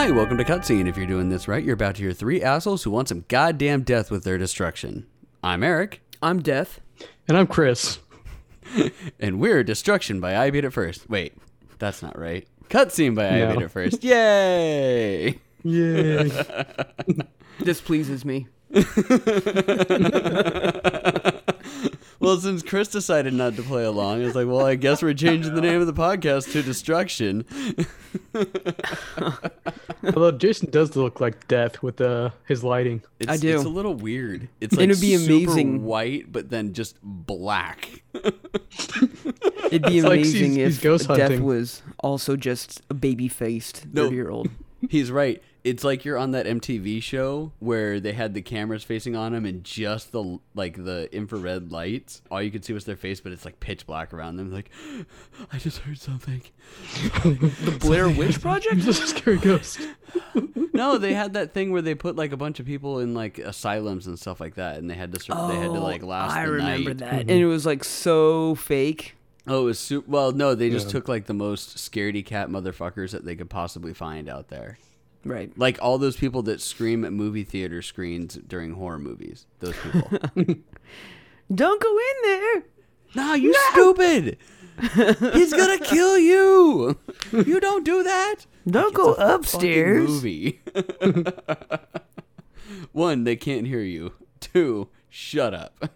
Hi, welcome to Cutscene. If you're doing this right, you're about to hear three assholes who want some goddamn death with their destruction. I'm Eric, I'm Death. And I'm Chris. and we're Destruction by I Beat It First. Wait, that's not right. Cutscene by I No. Beat It First. Yay! Yay. This pleases me. Well, since Chris decided not to play along, it's like, well, I guess we're changing the name of the podcast to Destruction. Although Jason does look like death with uh, his lighting. It's, I do. It's a little weird. It's like It'd be super amazing. white, but then just black. It'd be It's amazing he's- he's if ghost Death was also just a baby faced No. 30 year old. He's right. It's like you're on that MTV show where they had the cameras facing on them and just the like the infrared lights. All you could see was their face, but it's like pitch black around them. Like, I just heard something. The Blair Witch Project? Just a scary ghost. No, they had that thing where they put like a bunch of people in like asylums and stuff like that, and they had to sur- they had to like oh, last. Oh, I the remember night. that. And it was like so fake. Oh, it was su- well. No, they just Yeah. took like the most scaredy cat motherfuckers that they could possibly find out there. Right. Like all those people that scream at movie theater screens during horror movies. Those people. Don't go in there. nah, you stupid. He's gonna kill you. You don't do that. Don't go Fucking upstairs. movie. One, they can't hear you. Two, shut up.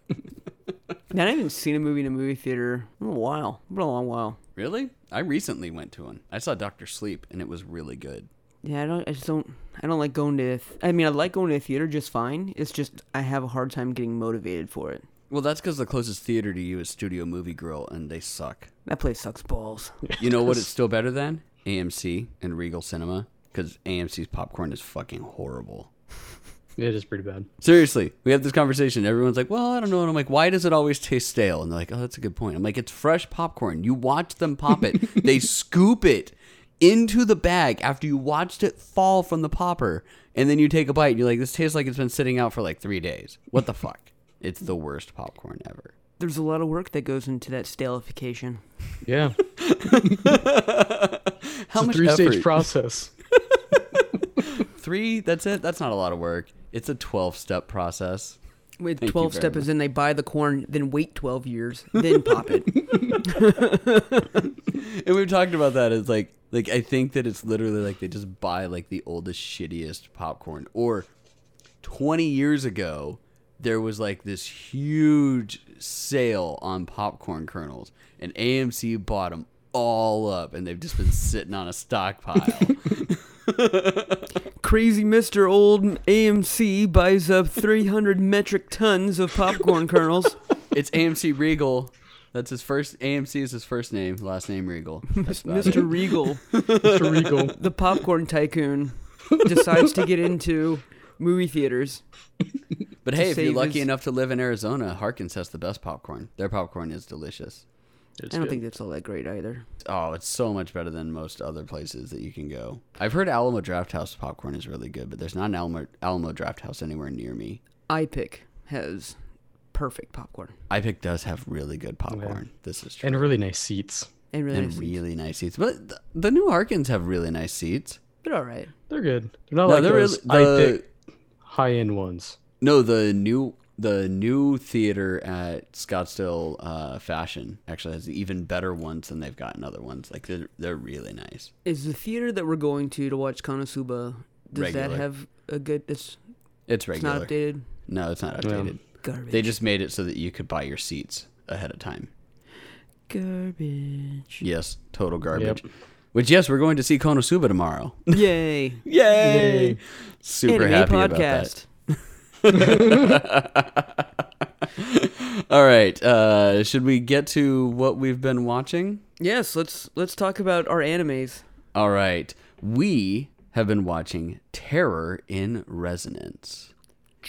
Man, I haven't seen a movie in a movie theater in a while. Been a long while. really? I recently went to one. I saw Doctor Sleep, and it was really good. Yeah, I don't. I just don't. I don't like going to. th- I mean, I like going to a theater just fine. It's just I have a hard time getting motivated for it. Well, that's because the closest theater to you is Studio Movie Grill, and they suck. That place sucks balls. You know what it's still better than? AMC and Regal Cinema. Because AMC's popcorn is fucking horrible. It is pretty bad. Seriously, we have this conversation. Everyone's like, well, I don't know. And I'm like, why does it always taste stale? And they're like, oh, that's a good point. I'm like, it's fresh popcorn. You watch them pop it, they scoop it into the bag after you watched it fall from the popper. And then you take a bite and you're like, this tastes like it's been sitting out for like three days. What the fuck? It's the worst popcorn ever. There's a lot of work that goes into that stalification. Yeah. How it's a much three stage process. Three? That's it? That's not a lot of work. It's a 12 step process. With Thank you 12 very step much. is in they buy the corn, then wait 12 years, then pop it. And we've talked about that. It's like, like I think that it's literally like they just buy like the oldest, shittiest popcorn. Or 20 years ago, there was like this huge sale on popcorn kernels, and AMC bought them all up, and they've just been sitting on a stockpile. Crazy Mr. Old AMC buys up 300 metric tons of popcorn kernels. it's AMC Regal. That's his first. AMC is his first name. Last name Regal. That's about it. Mr. Regal, Mr. Regal. the popcorn tycoon, decides to get into movie theaters. But hey, if you're save lucky his- enough to live in Arizona, Harkins has the best popcorn. Their popcorn is delicious. It's I don't good. think that's all that great either. Oh, it's so much better than most other places that you can go. I've heard Alamo Draft House popcorn is really good, but there's not an Alamo, Alamo Draft House anywhere near me. iPic has perfect popcorn iPic does have really good popcorn. This is true. And really nice seats. and really, And nice really, seats. nice seats. But the, the new Harkins have really nice seats. They're all right. They're good. They're not No, like they're those really- the- I pick high end ones. No, the new the new theater at Scottsdale uh, Fashion actually has even better ones than they've gotten other ones. Like they're they're really nice. Is the theater that we're going to to watch Konosuba? Does that have a good? It's, It's it's regular. not updated. No, it's not Yeah. Updated. Garbage. They just made it so that you could buy your seats ahead of time. garbage. Yes, total garbage. Yep. Which yes, we're going to see Konosuba tomorrow. Yay! Yay! Yay. Super Anime happy about that. podcast. All right, uh, should we get to what we've been watching? Yes, let's let's talk about our animes. All right, we have been watching Terror in Resonance.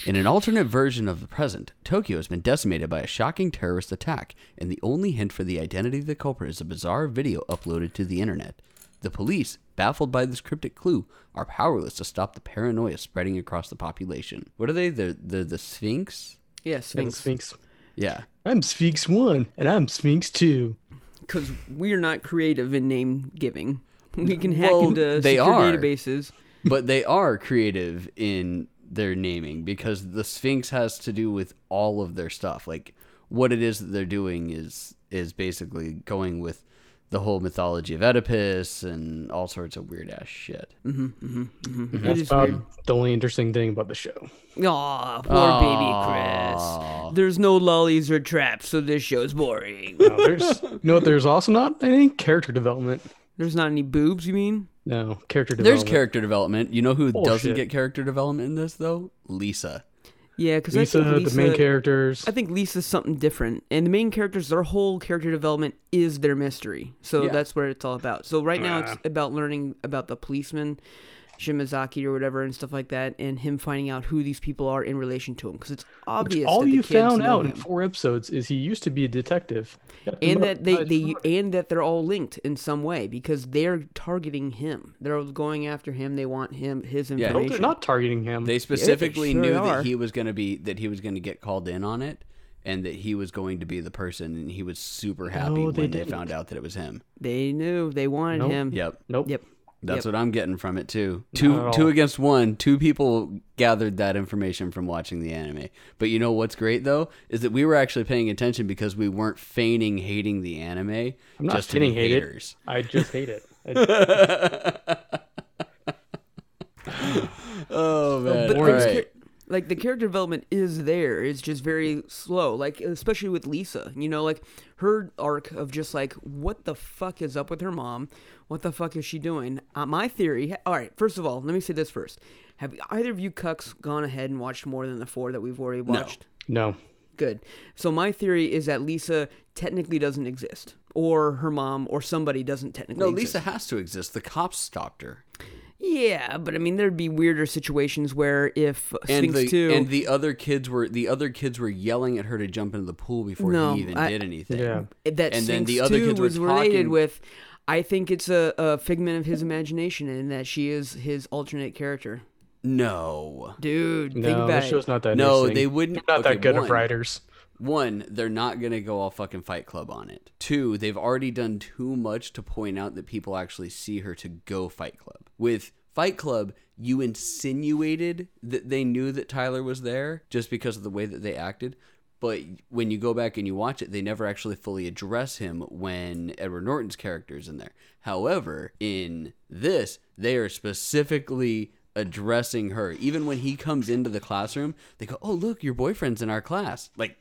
In an alternate version of the present, Tokyo has been decimated by a shocking terrorist attack, and the only hint for the identity of the culprit is a bizarre video uploaded to the internet. The police, baffled by this cryptic clue, are powerless to stop the paranoia spreading across the population. What are they? The the the Sphinx? Yeah, And Sphinx. Sphinx. Yeah. I'm Sphinx 1, and I'm Sphinx 2. Because we are not creative in name giving. We can hack Well, into they are. databases. but they are creative in their naming because the Sphinx has to do with all of their stuff. Like what it is that they're doing is is basically going with the whole mythology of Oedipus and all sorts of weird ass shit. Mm-hmm, mm-hmm, mm-hmm. It That's is about weird. the only interesting thing about the show. Aw, poor baby Chris. There's no lollies or traps, so this show's boring. No, there's, you know what? There's also not any character development. There's not any boobs, you mean? No character development. There's development. character development. You know who doesn't get character development in this though? Lisa. Yeah, because I Lisa, Lisa, the main characters. I think Lisa's something different, and the main characters, their whole character development is their mystery. So Yeah. that's what it's all about. So right now, it's about learning about the policeman, Shimazaki or whatever, and stuff like that, and him finding out who these people are in relation to him. Because it's obvious All that the you kids found know out in four episodes is he used to be a detective, and that they, they and that they're all linked in some way because they're targeting him. They're going after him. They want him his information. Yeah. They're not targeting him. They specifically sure knew are. that he was going to be that he was going to get called in on it and that he was going to be the person and he was super happy No, when they they, didn't. found out that it was him. They knew they wanted Nope. him. Yep. nope. Yep. That's Yep. what I'm getting from it too. Two two against one. Two people gathered that information from watching the anime. But you know what's great though is that we were actually paying attention because we weren't feigning hating the anime. I'm not just feigning hate it. haters. I just hate it. Oh man! But right. like the character development is there. It's just very slow. Like especially with Lisa, you know, like her arc of just like what the fuck is up with her mom? What the fuck is she doing? Uh, my theory. All right, first of all, let me say this first. Have either of you cucks gone ahead and watched more than the four that we've already watched? no. Good. So my theory is that Lisa technically doesn't exist, or her mom, or somebody doesn't technically. No, exist. Lisa has to exist. The cops stopped her. Yeah, but I mean, there'd be weirder situations where if and Sphinx the two and the other kids were the other kids were yelling at her to jump into the pool before No, he even I- did anything. Yeah. that And then the other 2 kids were was related talking- with I think it's a, a figment of his imagination and that she is his alternate character. No, Dude, think No, about the it. show's not that No, they wouldn't- They're not okay, that good one. of writers. one, they're not gonna go all fucking Fight Club on it. Two, they've already done too much to point out that people actually see her to go Fight Club. With Fight Club, you insinuated that they knew that Tyler was there just because of the way that they acted. But when you go back and you watch it, they never actually fully address him when Edward Norton's character is in there. However, in this, they are specifically addressing her. Even when he comes into the classroom, they go, "Oh, look, your boyfriend's in our class." Like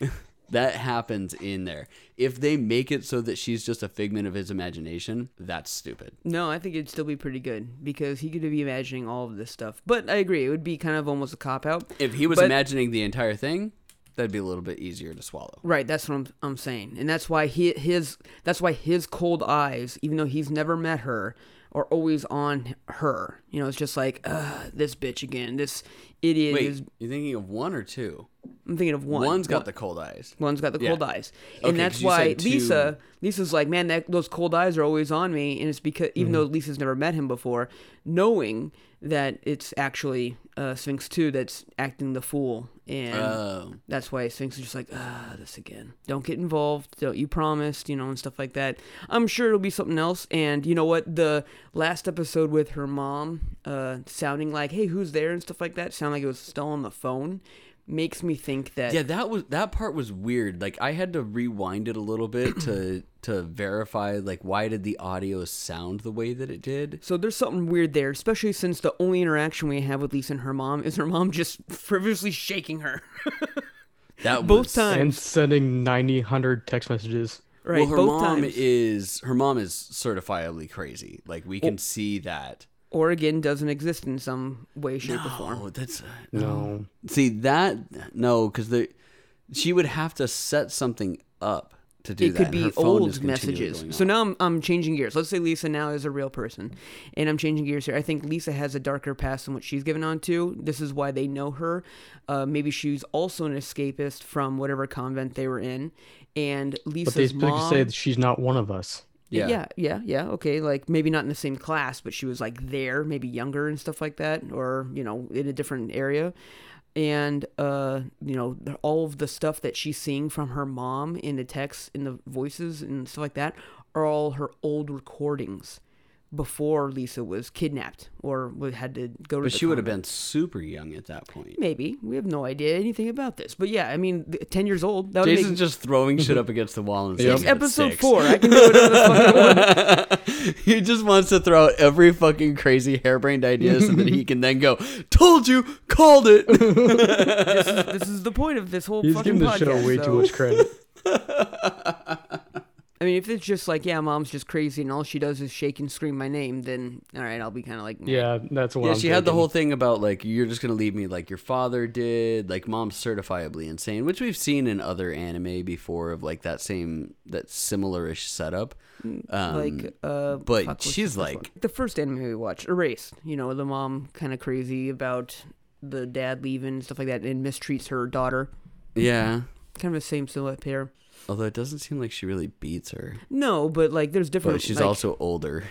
that happens in there. If they make it so that she's just a figment of his imagination, that's stupid. No, I think it'd still be pretty good because he could be imagining all of this stuff. But I agree, it would be kind of almost a cop out. If he was But- imagining the entire thing, that'd be a little bit easier to swallow. Right, that's what I'm, I'm saying, and that's why he, his that's why his cold eyes, even though he's never met her, are always on her. You know, it's just like, Ugh, this bitch again, this idiot Wait, is. you thinking of one or two? I'm thinking of one. One's got One- the cold eyes. One's got the Yeah. cold eyes, and Okay, that's why Lisa. Lisa's like, man, that those cold eyes are always on me, and it's because even though Lisa's never met him before, knowing that it's actually uh, Sphinx two that's acting the fool, and Oh. that's why Sphinx is just like, ah, this again. Don't get involved. Don't you promised, you know, and stuff like that. I'm sure it'll be something else. And you know what? The last episode with her mom, uh, sounding like, hey, who's there and stuff like that, sound like it was still on the phone, makes me think that Yeah, that was that part was weird. Like I had to rewind it a little bit to to verify like why did the audio sound the way that it did? So there's something weird there, especially since the only interaction we have with Lisa and her mom is her mom just frivolously shaking her. That Both was, times. And sending 90, 100 text messages. right, well, her both mom times. is her mom is certifiably crazy. Like we can see that. Oregon doesn't exist in some way, shape, or form. That's No. see that no, because the she would have to set something up to do it that. It could be old messages. So now I'm, I'm changing gears. Let's say Lisa now is a real person, and I'm changing gears here. I think Lisa has a darker past than what she's given on to. This is why they know her. Uh, maybe she's also an escapist from whatever convent they were in, and But they Lisa's specifically mom. say that she's not one of us. Yeah. yeah, yeah, yeah. Okay, like maybe not in the same class, but she was like there, maybe younger and stuff like that, or you know, in a different area. And uh, you know, all of the stuff that she's seeing from her mom in the texts, in the voices and stuff like that, are all her old recordings before Lisa was kidnapped or had to go to. But the she would have been super young at that point. Maybe we have no idea anything about this, but yeah, I mean, ten years old. That would Jason's make just throwing shit up against the wall and Yep. saying it's it's episode six. four. I can do whatever the fuck I want. he just wants to throw out every fucking crazy harebrained idea so that he can then go, "Told you, called it." this, is, this is the point of this whole He's fucking giving the podcast. show way so- too much credit. I mean, if it's just like, yeah, mom's just crazy and all she does is shake and scream my name, then all right, I'll be kind of like, nah. Yeah, that's what yeah, I'm she had the whole thing about like you're just gonna leave me like your father did, like mom's certifiably insane, which we've seen in other anime before of like that same that similar-ish setup. Um, like, uh, but she's like- one? the first anime we watched, Erased. You know, the mom kind of crazy about the dad leaving stuff like that, and mistreats her daughter. yeah. Kind of the same silhouette pair. Although it doesn't seem like she really beats her, No, but like, there's different. but she's like, also older.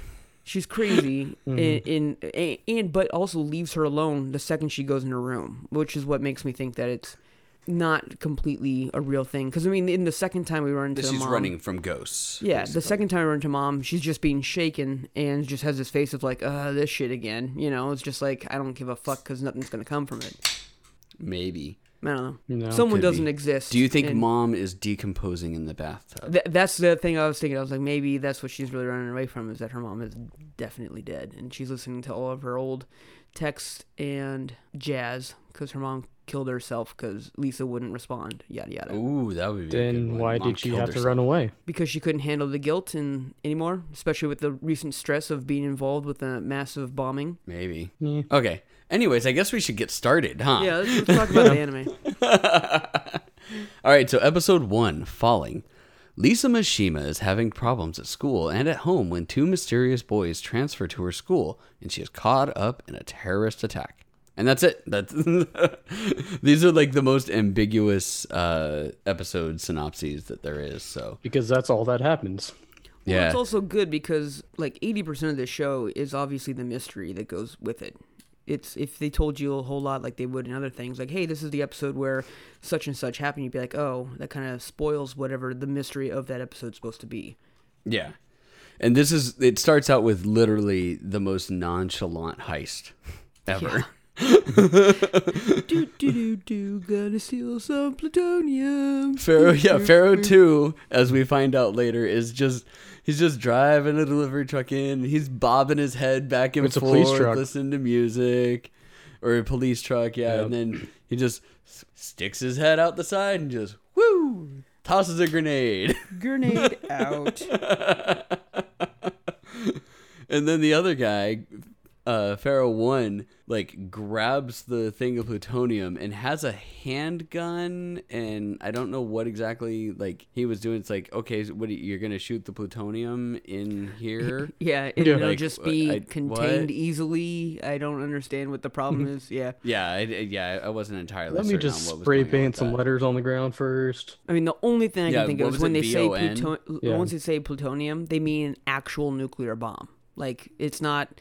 she's crazy Mm-hmm. in, in and, and but also leaves her alone the second she goes in her room which is what makes me think that it's not completely a real thing because i mean in the second time we run into She's mom, running from ghosts. yeah the second time we run into mom she's just being shaken and just has this face of like uh this shit again you know it's just like i don't give a fuck because nothing's gonna come from it maybe. I don't know No. someone doesn't be. exist Do you think and mom is decomposing in the bathtub? th- that's the thing i was thinking i was like maybe that's what she's really running away from is that her mom is definitely dead and she's listening to all of her old texts and jazz because her mom killed herself because lisa wouldn't respond yada yada Ooh, that would be. a good Then one. why Mom did she killed have to herself. run away? because she couldn't handle the guilt and anymore especially with the recent stress of being involved with a massive bombing Maybe. Yeah. Okay. Anyways, I guess we should get started, huh? yeah let's, let's talk about the anime All right, so episode one, Falling. Lisa Mishima is having problems at school and at home when two mysterious boys transfer to her school, and she is caught up in a terrorist attack. And that's it. That's these are like the most ambiguous uh, episode synopses that there is. So Because that's all that happens. Well, yeah, it's also good because like 80% of the show is obviously the mystery that goes with it. It's if they told you a whole lot like they would in other things, like, hey, this is the episode where such and such happened, you'd be like, oh, that kind of spoils whatever the mystery of that episode's supposed to be. yeah. And this is it starts out with literally the most nonchalant heist ever. Do do do do, gonna steal some plutonium. Pharaoh, yeah, Pharaoh two, as we find out later, is just he's just driving a delivery truck in. He's bobbing his head back and It's a forth, police truck. listening to music, or a police truck, yeah. Yep. And then he just sticks his head out the side and just woo tosses a grenade. Grenade out. and then the other guy, uh, Pharaoh one, like grabs the thing of plutonium and has a handgun, and I don't know what exactly like he was doing. It's like, okay, so what are you- you're gonna shoot the plutonium in here? Yeah, and Yeah. it'll Like, just be I- contained what? easily. I don't understand what the problem is. Yeah. yeah, I, yeah, I wasn't entirely. Let me just on what spray paint some that. letters on the ground first. I mean, the only thing I Yeah, can think of is when it, they say VON? pluton- Yeah. once they say plutonium, they mean an actual nuclear bomb. Like it's not,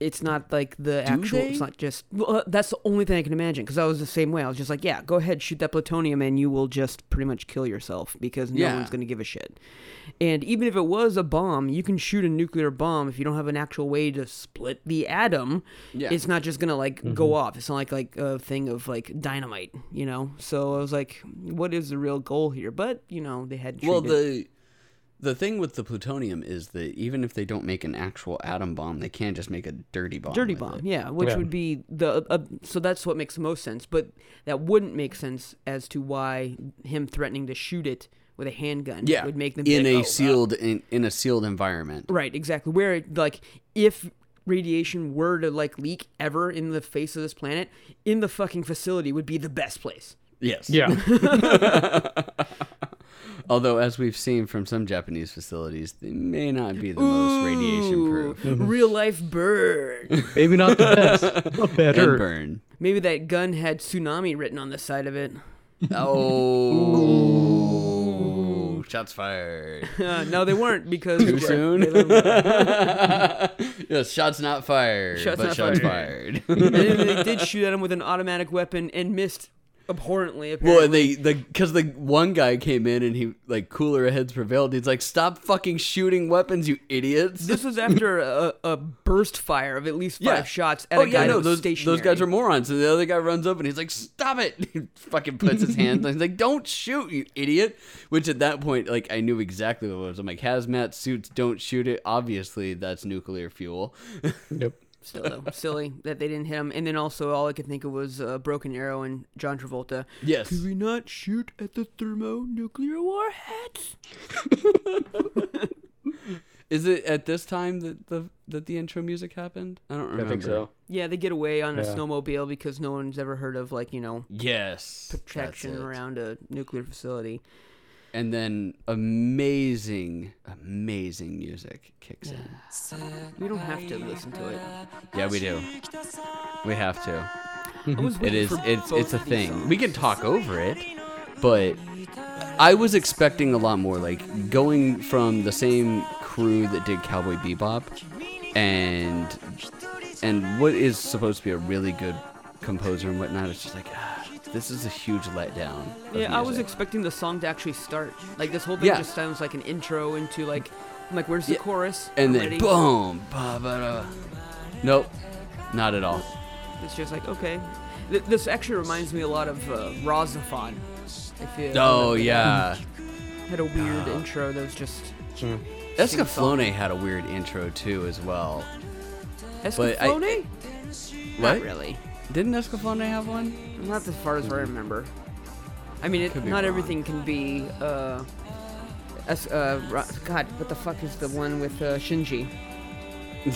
it's not like the Do actual. they? It's not just. Well, uh, that's the only thing I can imagine because I was the same way. I was just like, yeah, go ahead, shoot that plutonium, and you will just pretty much kill yourself because no Yeah. one's gonna give a shit. And even if it was a bomb, you can shoot a nuclear bomb if you don't have an actual way to split the atom. Yeah. It's not just gonna like Mm-hmm. go off. It's not like like a thing of like dynamite, you know. So I was like, what is the real goal here? But you know, they had Well, treated- the the thing with the plutonium is that even if they don't make an actual atom bomb, they can just make a dirty bomb. dirty bomb, it. yeah, which Yeah. would be the uh, so that's what makes the most sense. But that wouldn't make sense as to why him threatening to shoot it with a handgun Yeah, would make them in like, a "Oh, uh," sealed in, in a sealed environment. right, exactly. Where it, like if radiation were to like leak ever in the face of this planet, in the fucking facility would be the best place. Yes. Yeah. Although, as we've seen from some Japanese facilities, they may not be the most radiation proof. Real life burn. Maybe not the best, but And better. burn. Maybe that gun had tsunami written on the side of it. Oh. Shots fired. Uh, no, they weren't because Too soon? they let 'em- yes, shots not fired, Shots but not shots fired. fired. and then they did shoot at him with an automatic weapon and missed abhorrently. Apparently. Well, and they the because the one guy came in and he like cooler heads prevailed. He's like, "Stop fucking shooting weapons, you idiots!" this was after a, a burst fire of at least five Yeah. shots at oh a guy yeah, no, those stationary. those guys are morons. And the other guy runs up and he's like, "Stop it!" He fucking puts his hand. He's like, "Don't shoot, you idiot!" Which at that point, like, I knew exactly what it was. I'm like, hazmat suits, don't shoot it. Obviously, that's nuclear fuel. Nope. Still though, silly that they didn't hit him. And then also, all I could think of was uh, Broken Arrow and John Travolta. yes. Could we not shoot at the thermonuclear warheads? Is it at this time that the that the intro music happened? I don't remember. I think so. Yeah, they get away on a Yeah. snowmobile because no one's ever heard of like you know Yes. protection around a nuclear facility. And then amazing, amazing music kicks in. We don't have to listen to it. Yeah, we do. We have to. I was It waiting is. for It's it's a thing. We can talk over it, but I was expecting a lot more. Like going from the same crew that did Cowboy Bebop, and and what is supposed to be a really good composer and whatnot. It's just like ah, this is a huge letdown. of Yeah, I was expecting the song to actually start. Like this whole thing Yeah. just sounds like an intro into like, I'm like where's the Yeah. chorus? and I'm then ready. boom, ba ba da. Nope, not at all. It's just like okay. Th- this actually reminds me a lot of uh, RahXephon. If you Oh remember yeah. had a weird intro that was just Mm. Escaflowne had a weird intro too, as well. But I- What? Not really. Didn't Escaflowne have one? Not as far as I remember. I mean, it, Could be not wrong. everything can be. Uh, es- uh, Ro- God, what the fuck is the one with uh, Shinji?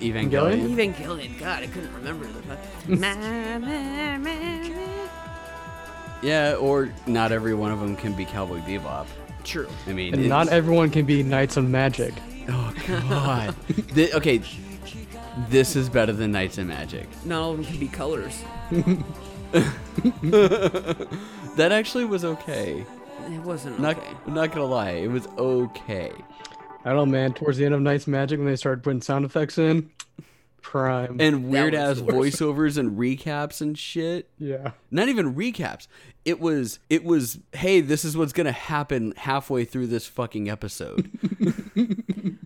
Evangelion. Evangelion. God, I couldn't remember. the fuck. Ma- ma- ma- ma- Yeah, or not every one of them can be Cowboy Bebop. True. I mean, And it's- not everyone can be Knights of Magic. Oh God. Thi- okay, this is better than Knights and Magic. Not all of them can be colors. That actually was okay. It wasn't Not, okay. I'm not gonna lie, it was okay. I don't know, man. Towards the end of Knights of Magic, when they started putting sound effects in, prime. And weird ass voiceovers and recaps and shit. yeah. Not even recaps. It was it was hey, this is what's gonna happen halfway through this fucking episode.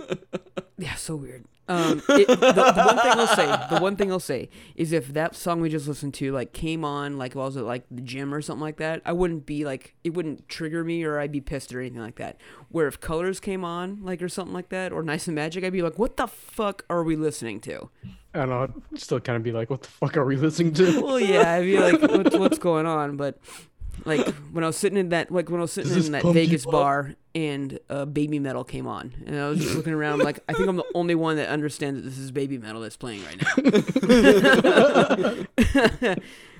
Yeah, so weird. Um, it, the, the one thing I'll say, the one thing I'll say is if that song we just listened to like came on like while I was at like the gym or something like that, I wouldn't be like it wouldn't trigger me or I'd be pissed or anything like that. Where if Colors came on like or something like that or Nice and Magic, I'd be like, what the fuck are we listening to? I. I'd Still kind of be like, what the fuck are we listening to? Well, yeah, I'd be like, what's, what's going on? But like when I was sitting in that like when I was sitting this in that Vegas bar and uh, Baby Metal came on, and I was just looking around like I think I'm the only one that understands that this is Baby Metal that's playing right now.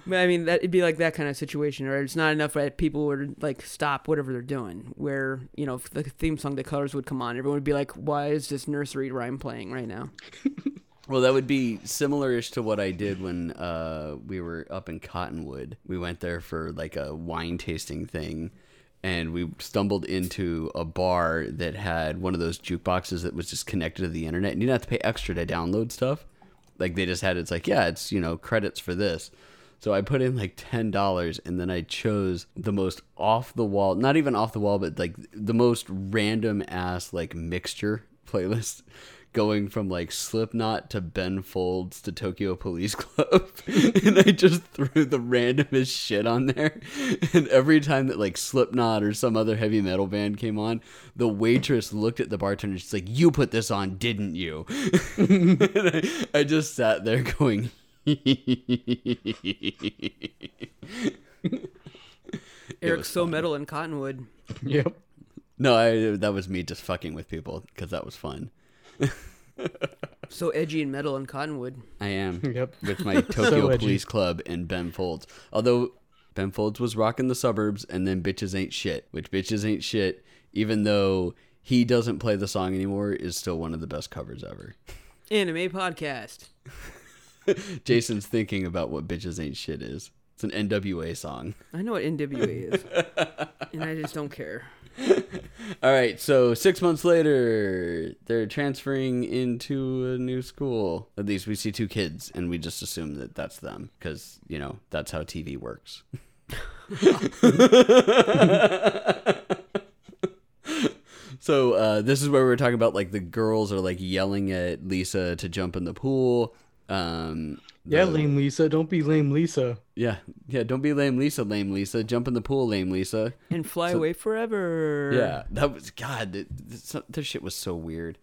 but I mean that it'd be like that kind of situation, or it's not enough that people would like stop whatever they're doing. Where you know if the theme song, the colors would come on, everyone would be like, "Why is this nursery rhyme playing right now?" Well, that would be similar-ish to what I did when uh, we were up in Cottonwood. We went there for like a wine tasting thing, and we stumbled into a bar that had one of those jukeboxes that was just connected to the internet, and you didn't have to pay extra to download stuff. Like they just had it's like yeah, it's you know credits for this. So I put in like ten dollars, and then I chose the most off the wall, not even off the wall, but like the most random ass like mixture playlist, going from like Slipknot to Ben Folds to Tokyo Police Club, and I just threw the randomest shit on there. And every time that like Slipknot or some other heavy metal band came on, the waitress looked at the bartender. She's like, "You put this on, didn't you?" and I, I just sat there going. Eric's so fun. metal in Cottonwood. yep. No, I, that was me just fucking with people because that was fun. So edgy and metal in Cottonwood. I am Yep. with my Tokyo edgy. Police Club and Ben Folds. Although Ben Folds was rocking the suburbs and then Bitches Ain't Shit, which Bitches Ain't Shit, even though he doesn't play the song anymore, is still one of the best covers ever. Anime podcast. Jason's thinking about what Bitches Ain't Shit is. It's an NWA song. I know what NWA is, and I just don't care. All right, so six months later, they're transferring into a new school. At least we see two kids, and we just assume that that's them because, you know, that's how TV works. so uh, this is where we are talking about like the girls are like yelling at Lisa to jump in the pool. Um, Yeah, the- lame Lisa. Don't be lame Lisa. yeah, yeah. Don't be lame, Lisa. Lame, Lisa. Jump in the pool, lame, Lisa. And fly So- away forever. Yeah, that was God. th- th- This shit was so weird.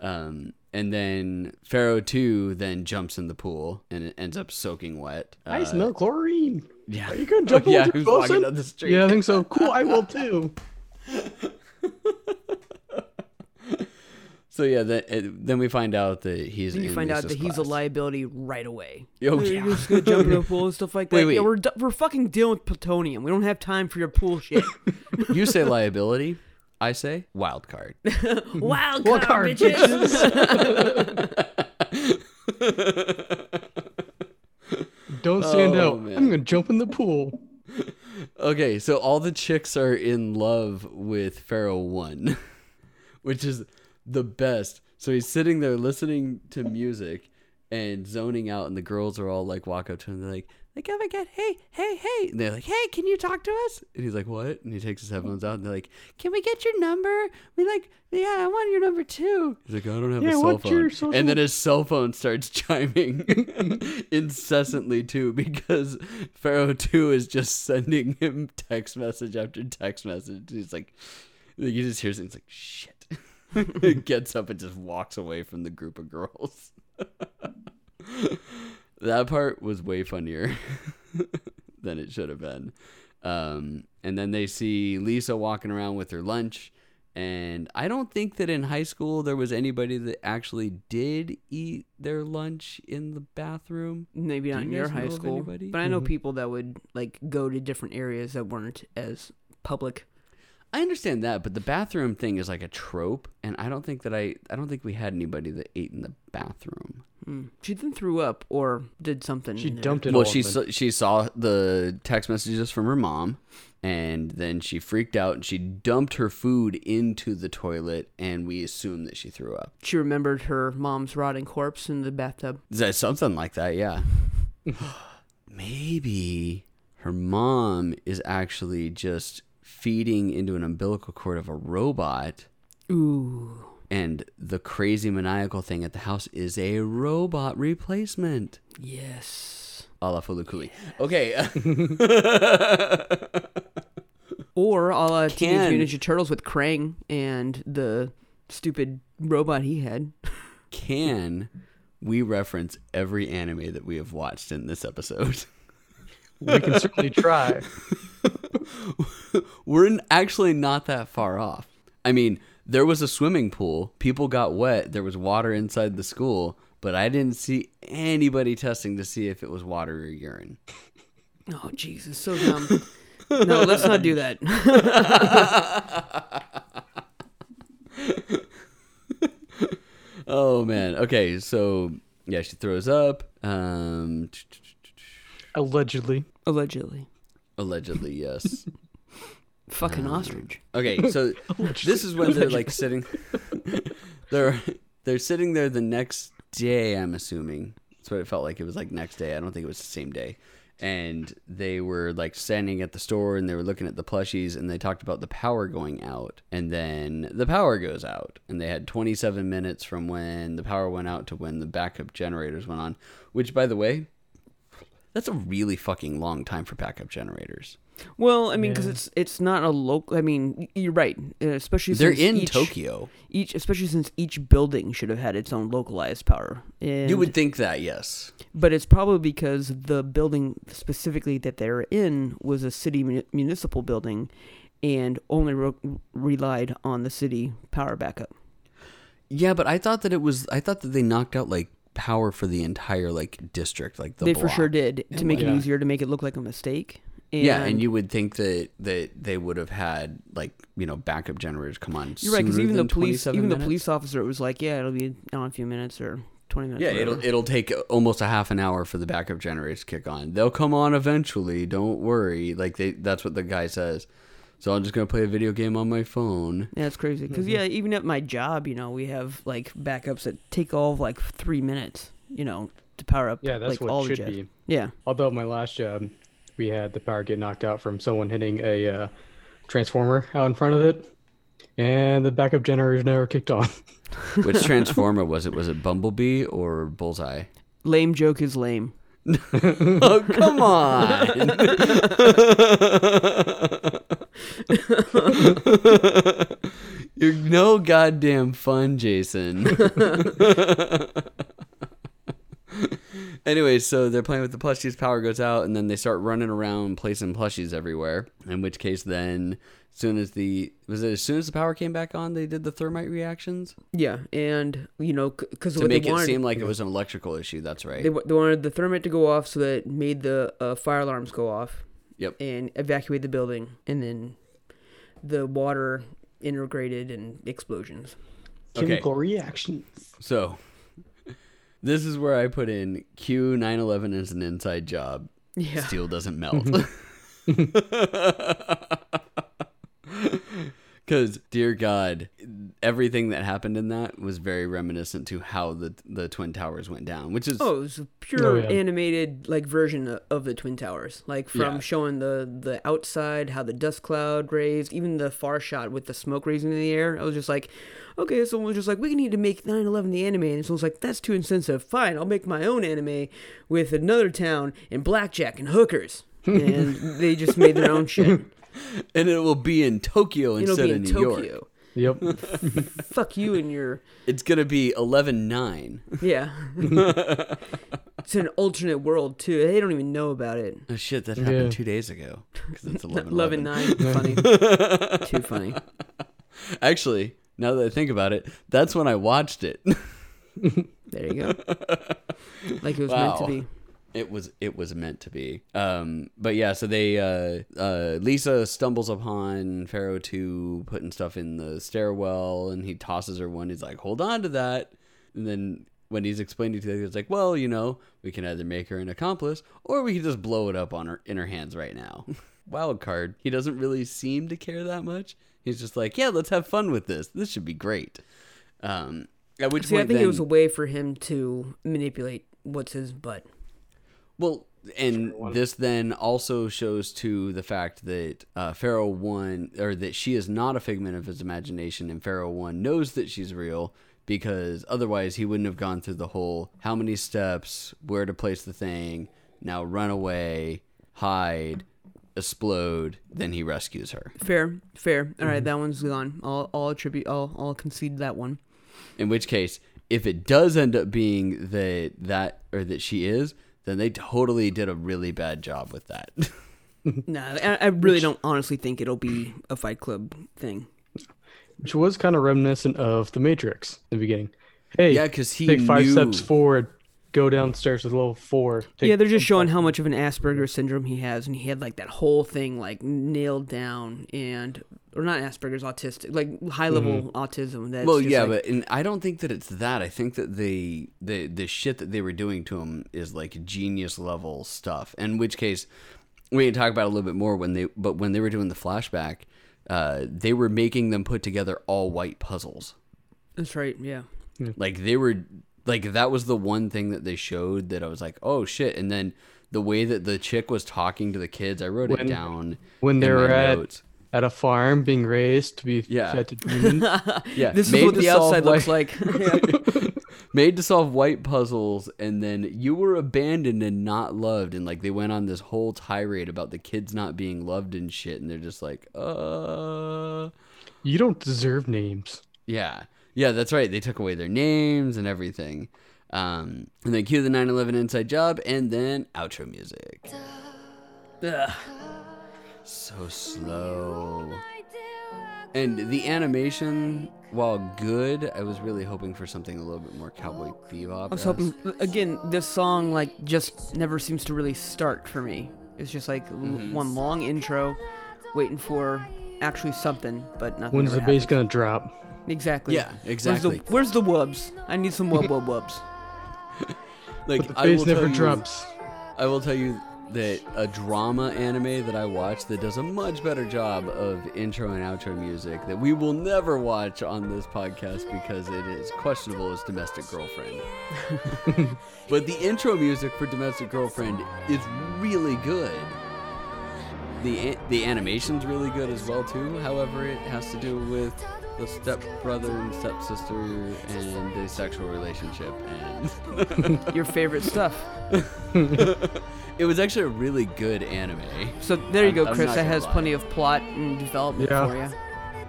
Um, and then Pharaoh two then jumps in the pool and it ends up soaking wet. I Uh, smell chlorine. Yeah, Are you gonna jump yeah, over who's walking down the street? Yeah, I think so. Cool, I will too. So yeah, then, uh, then we find out that he's. Then you in find out Lisa's that he's a liability right away. Oh, Hey, yeah. You're just gonna jump in the pool and stuff like that. Wait, wait. Yeah, we're, we're fucking dealing with plutonium. We don't have time for your pool shit. You say liability. I say wild card. Wild What card, card, bitches. Don't stand Oh, out. man. I'm gonna jump in the pool. Okay, so all the chicks are in love with Pharaoh one, which is the best. So he's sitting there listening to music and zoning out, and the girls are all like walk up to him. They're like, like, oh my god, hey, hey, hey. And they're like, hey, can you talk to us? And he's like, what? And he takes his headphones out, and they're like, can we get your number? We like, yeah, I want your number too. He's like, I don't have Yeah, a cell phone. social- And then his cell phone starts chiming incessantly too, because Pharaoh two is just sending him text message after text message. He's like, like he just hears it. He's like, shit. gets up and just walks away from the group of girls. that part was way funnier than it should have been. Um, and then they see Lisa walking around with her lunch. And I don't think that in high school there was anybody that actually did eat their lunch in the bathroom. Maybe not in your high school, but I know people that would like go to different areas that weren't as public. I understand that, but the bathroom thing is like a trope, and I don't think that I I don't think we had anybody that ate in the bathroom. Mm. She then threw up or did something. She dumped it well, all. she saw, she saw the text messages from her mom, and then she freaked out and she dumped her food into the toilet, and we assume that she threw up. She remembered her mom's rotting corpse in the bathtub. Is that something like that? Yeah. Maybe her mom is actually just feeding into an umbilical cord of a robot. Ooh. And the crazy maniacal thing at the house is a robot replacement. Yes. A la Fulukuli. Okay. Or a la Teenage Can- Mutant Ninja Turtles with Krang and the stupid robot he had. Can we reference every anime that we have watched in this episode? we can certainly try. We're n- actually not that far off. I mean, there was a swimming pool. People got wet. There was water inside the school, but I didn't see anybody testing to see if it was water or urine. Oh, Jesus, so dumb. no, let's not do that. Oh man. Okay, so yeah, she throws up. Um, Allegedly. Allegedly. Allegedly, yes. Fucking um, ostrich. Okay, so this is when they're like sitting. they're they're sitting there the next day. I'm assuming that's what it felt like. It was like next day. I don't think it was the same day. And they were like standing at the store and they were looking at the plushies and they talked about the power going out. And then the power goes out. And they had 27 minutes from when the power went out to when the backup generators went on. Which, by the way, that's a really fucking long time for backup generators. Well, I mean, because Yeah. it's it's not a local. I mean, you're right. uh, Especially They're since in each, Tokyo. Each, especially since each building should have had its own localized power. And, You would think that, yes. but it's probably because the building specifically that they're in was a city muni- municipal building, and only re- relied on the city power backup. Yeah, but I thought that it was. I thought that they knocked out like power for the entire like district, like the they for block. sure did to make it easier to make it look like a mistake. And yeah, and you would think that that they would have had like you know backup generators come on. You're right, because sooner even the than police, 27 even the minutes. police officer was like, "Yeah, it'll be on a few minutes or twenty minutes." Yeah, whatever." it'll it'll take almost a half an hour for the backup generators to kick on. They'll come on eventually. Don't worry. Like they, that's what the guy says. So I'm just gonna play a video game on my phone. Yeah, it's crazy. Because Mm-hmm. yeah, even at my job, you know, we have like backups that take all of like three minutes, you know, to power up. Yeah, that's like, what all should be. Yeah, Although my last job, we had the power get knocked out from someone hitting a uh, transformer out in front of it, and the backup generator never kicked on. Which transformer was it? Was it Bumblebee or Bullseye? Lame joke is lame. oh, come on. You're no goddamn fun, Jason. anyway, so they're playing with the plushies, power goes out, and then they start running around placing plushies everywhere. In which case, then, as soon as the was it as soon as the power came back on, they did the thermite reactions Yeah, and you know, because to make they it wanted, seem like it was an electrical issue. That's right. they, they wanted the thermite to go off so that it made the uh, fire alarms go off. Yep. And evacuate the building, and then the water integrated and explosions. Okay. Chemical reactions. So, this is where I put in Q 911 is an inside job. Yeah. Steel doesn't melt. Because, dear God, everything that happened in that was very reminiscent to how the the Twin Towers went down, which is. Oh, it was a pure Oh, yeah. animated like version of the Twin Towers, like from Yeah. showing the the outside, how the dust cloud raised, even the far shot with the smoke raising in the air. I was just like, okay, someone was just like, we need to make 9/11 the anime, and someone's like, that's too insensitive. Fine, I'll make my own anime with another town and blackjack and hookers, and they just made their own shit. And it will be in Tokyo It'll instead be of in New Tokyo. York. Yep. Fuck you and your It's going to be 11 9. yeah. it's an alternate world too. They don't even know about it. Oh, shit, that happened Yeah. two days ago. Because it's 11 11 9 funny too funny Actually, now that I think about it, that's when I watched it. there you go like it was meant to Wow. be It was it was meant to be. Um, but yeah, so they uh, uh, Lisa stumbles upon Pharaoh two putting stuff in the stairwell, and he tosses her one. He's like, "Hold on to that," and then when he's explaining to her, he's like, "Well, you know, we can either make her an accomplice, or we can just blow it up on her in her hands right now." Wild card. He doesn't really seem to care that much. He's just like, "Yeah, let's have fun with this. This should be great." Um, at which see i think then, it was a way for him to manipulate what's his butt Well, and this then also shows to the fact that uh, Pharaoh one, or that she is not a figment of his imagination, and Pharaoh one knows that she's real because otherwise he wouldn't have gone through the whole how many steps, where to place the thing, now run away, hide, explode, then he rescues her. fair fair All right, Mm-hmm. that one's gone i'll i'll attribute i'll i'll concede that one In which case, if it does end up being that that or that she is, then they totally did a really bad job with that. no I, I really don't honestly think it'll be a fight club thing Which was kind of reminiscent of The Matrix in the beginning. Hey, yeah, because he take five knew- steps forward, go downstairs with level four. Take yeah they're just showing how much of an asperger's syndrome he has and he had like that whole thing like nailed down and or not asperger's autistic like high level autism that's Well, just, yeah, like- but and I don't think that it's that. I think that they the the shit that they were doing to him is like genius level stuff. In which case, we can talk about it a little bit more when they. But when they were doing the flashback, uh, they were making them put together all white puzzles. that's right yeah Like they were like that was the one thing that they showed that I was like, oh shit. And then the way that the chick was talking to the kids, I wrote it down when they my were at notes. at a farm being raised to be Yeah. fed to demons. Yeah, this is made what the outside white- looks like made to solve white puzzles and then you were abandoned and not loved and like they went on this whole tirade about the kids not being loved and shit and they're just like uh you don't deserve names. yeah yeah that's right they took away their names and everything um and then cue the 9-11 inside job and then outro music Ugh. so slow and the animation while good i was really hoping for something a little bit more cowboy bebop I was hoping again. This song like just never seems to really start for me. It's just like Mm-hmm. one long intro, waiting for actually something, but nothing. When's ever the bass gonna drop? Exactly. Yeah, Where's exactly. the Where's the wubs? I need some wub wub wubs. like But the I will never tell you- drops. I will tell you that a drama anime that I watch that does a much better job of intro and outro music that we will never watch on this podcast because it is questionable as Domestic Girlfriend. but the intro music for Domestic Girlfriend is really good. the a- the animation's really good as well too. However, it has to do with the step brother and stepsister and the sexual relationship, and Your favorite stuff. it was actually a really good anime. So there you I'm- go, I'm Chris. not That has lie. plenty of plot and development Yeah. for you.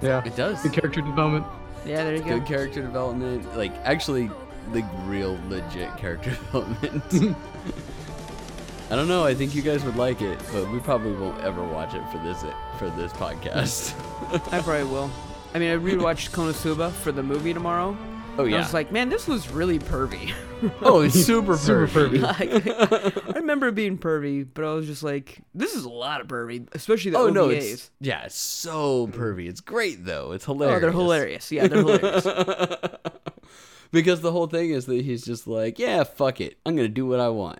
Yeah. It does. Good character development. Yeah, there you go. Good character development, like actually, like real legit character development. I don't know. I think you guys would like it, but we probably won't ever watch it for this for this podcast. I probably will. I mean, I rewatched Konosuba for the movie tomorrow. Oh and I yeah. was like, man, this was really pervy. oh, it's super Super pervy. pervy. like, I remember being pervy, but I was just like, this is a lot of pervy, especially the Oh OVAs. no, it's yeah, it's so pervy. It's great though. It's hilarious. oh, they're hilarious. Yeah, they're hilarious. because the whole thing is that he's just like, yeah, fuck it. I'm gonna do what I want.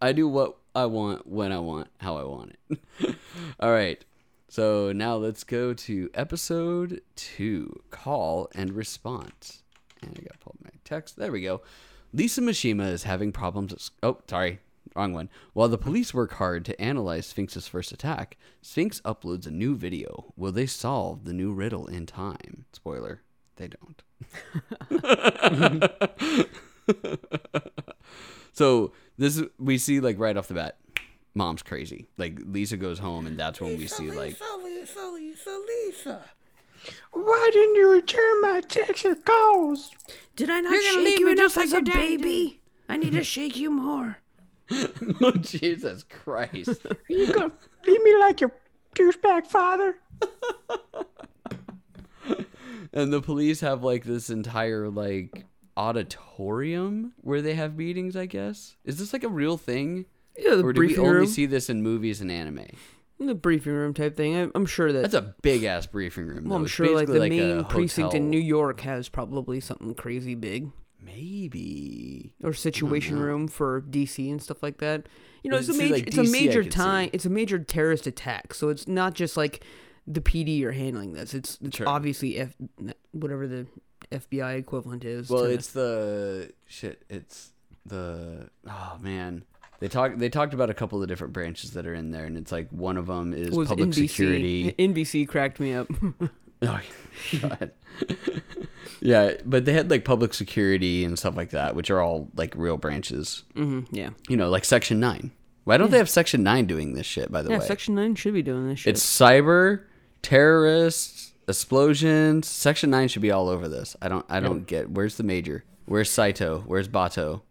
I do what I want when I want, how I want it. All right. So now let's go to episode two, call and response. And I gotta pull up my text. There we go. Lisa Mishima is having problems. Oh, sorry, wrong one. While the police work hard to analyze Sphinx's first attack, Sphinx uploads a new video. Will they solve the new riddle in time? Spoiler: They don't. so this we see like right off the bat, mom's crazy. Like Lisa goes home, and that's when we see like Lisa, Lisa, Lisa. Why didn't you return my text or calls? Did I not You're shake leave you enough just like as a your dad baby? I need to shake you more. oh Jesus Christ. Are you gonna leave me like your douchebag father? and the police have like this entire like auditorium where they have meetings. I guess is this like a real thing, Yeah, the or do we only room. see this in movies and anime? the briefing room type thing. I, I'm sure that. That's a big ass briefing room. well. I'm sure like the a main precinct in. New York has probably something crazy big. Maybe. or situation mm-hmm. room for DC and stuff like that. You know, it's a major like it's a DC major could see. time it's a major terrorist attack. So it's not just like the PD are handling this. It's, it's Sure. obviously F whatever the FBI equivalent is. Well, to- it's the shit. It's the oh man. They talked. They talked about a couple of different branches that are in there, and it's like one of them is was public NBC. security. NBC cracked me up. Oh, God. yeah, but they had like public security and stuff like that, which are all like real branches. hmm yeah. You know, like Section Nine. Why don't they have Section Nine doing this shit? By the Yeah, way, Section 9 should be doing this shit. it's cyber terrorists, explosions. Section Nine should be all over this. I don't. I don't get. Where's the major? Where's Saito? Where's Batou?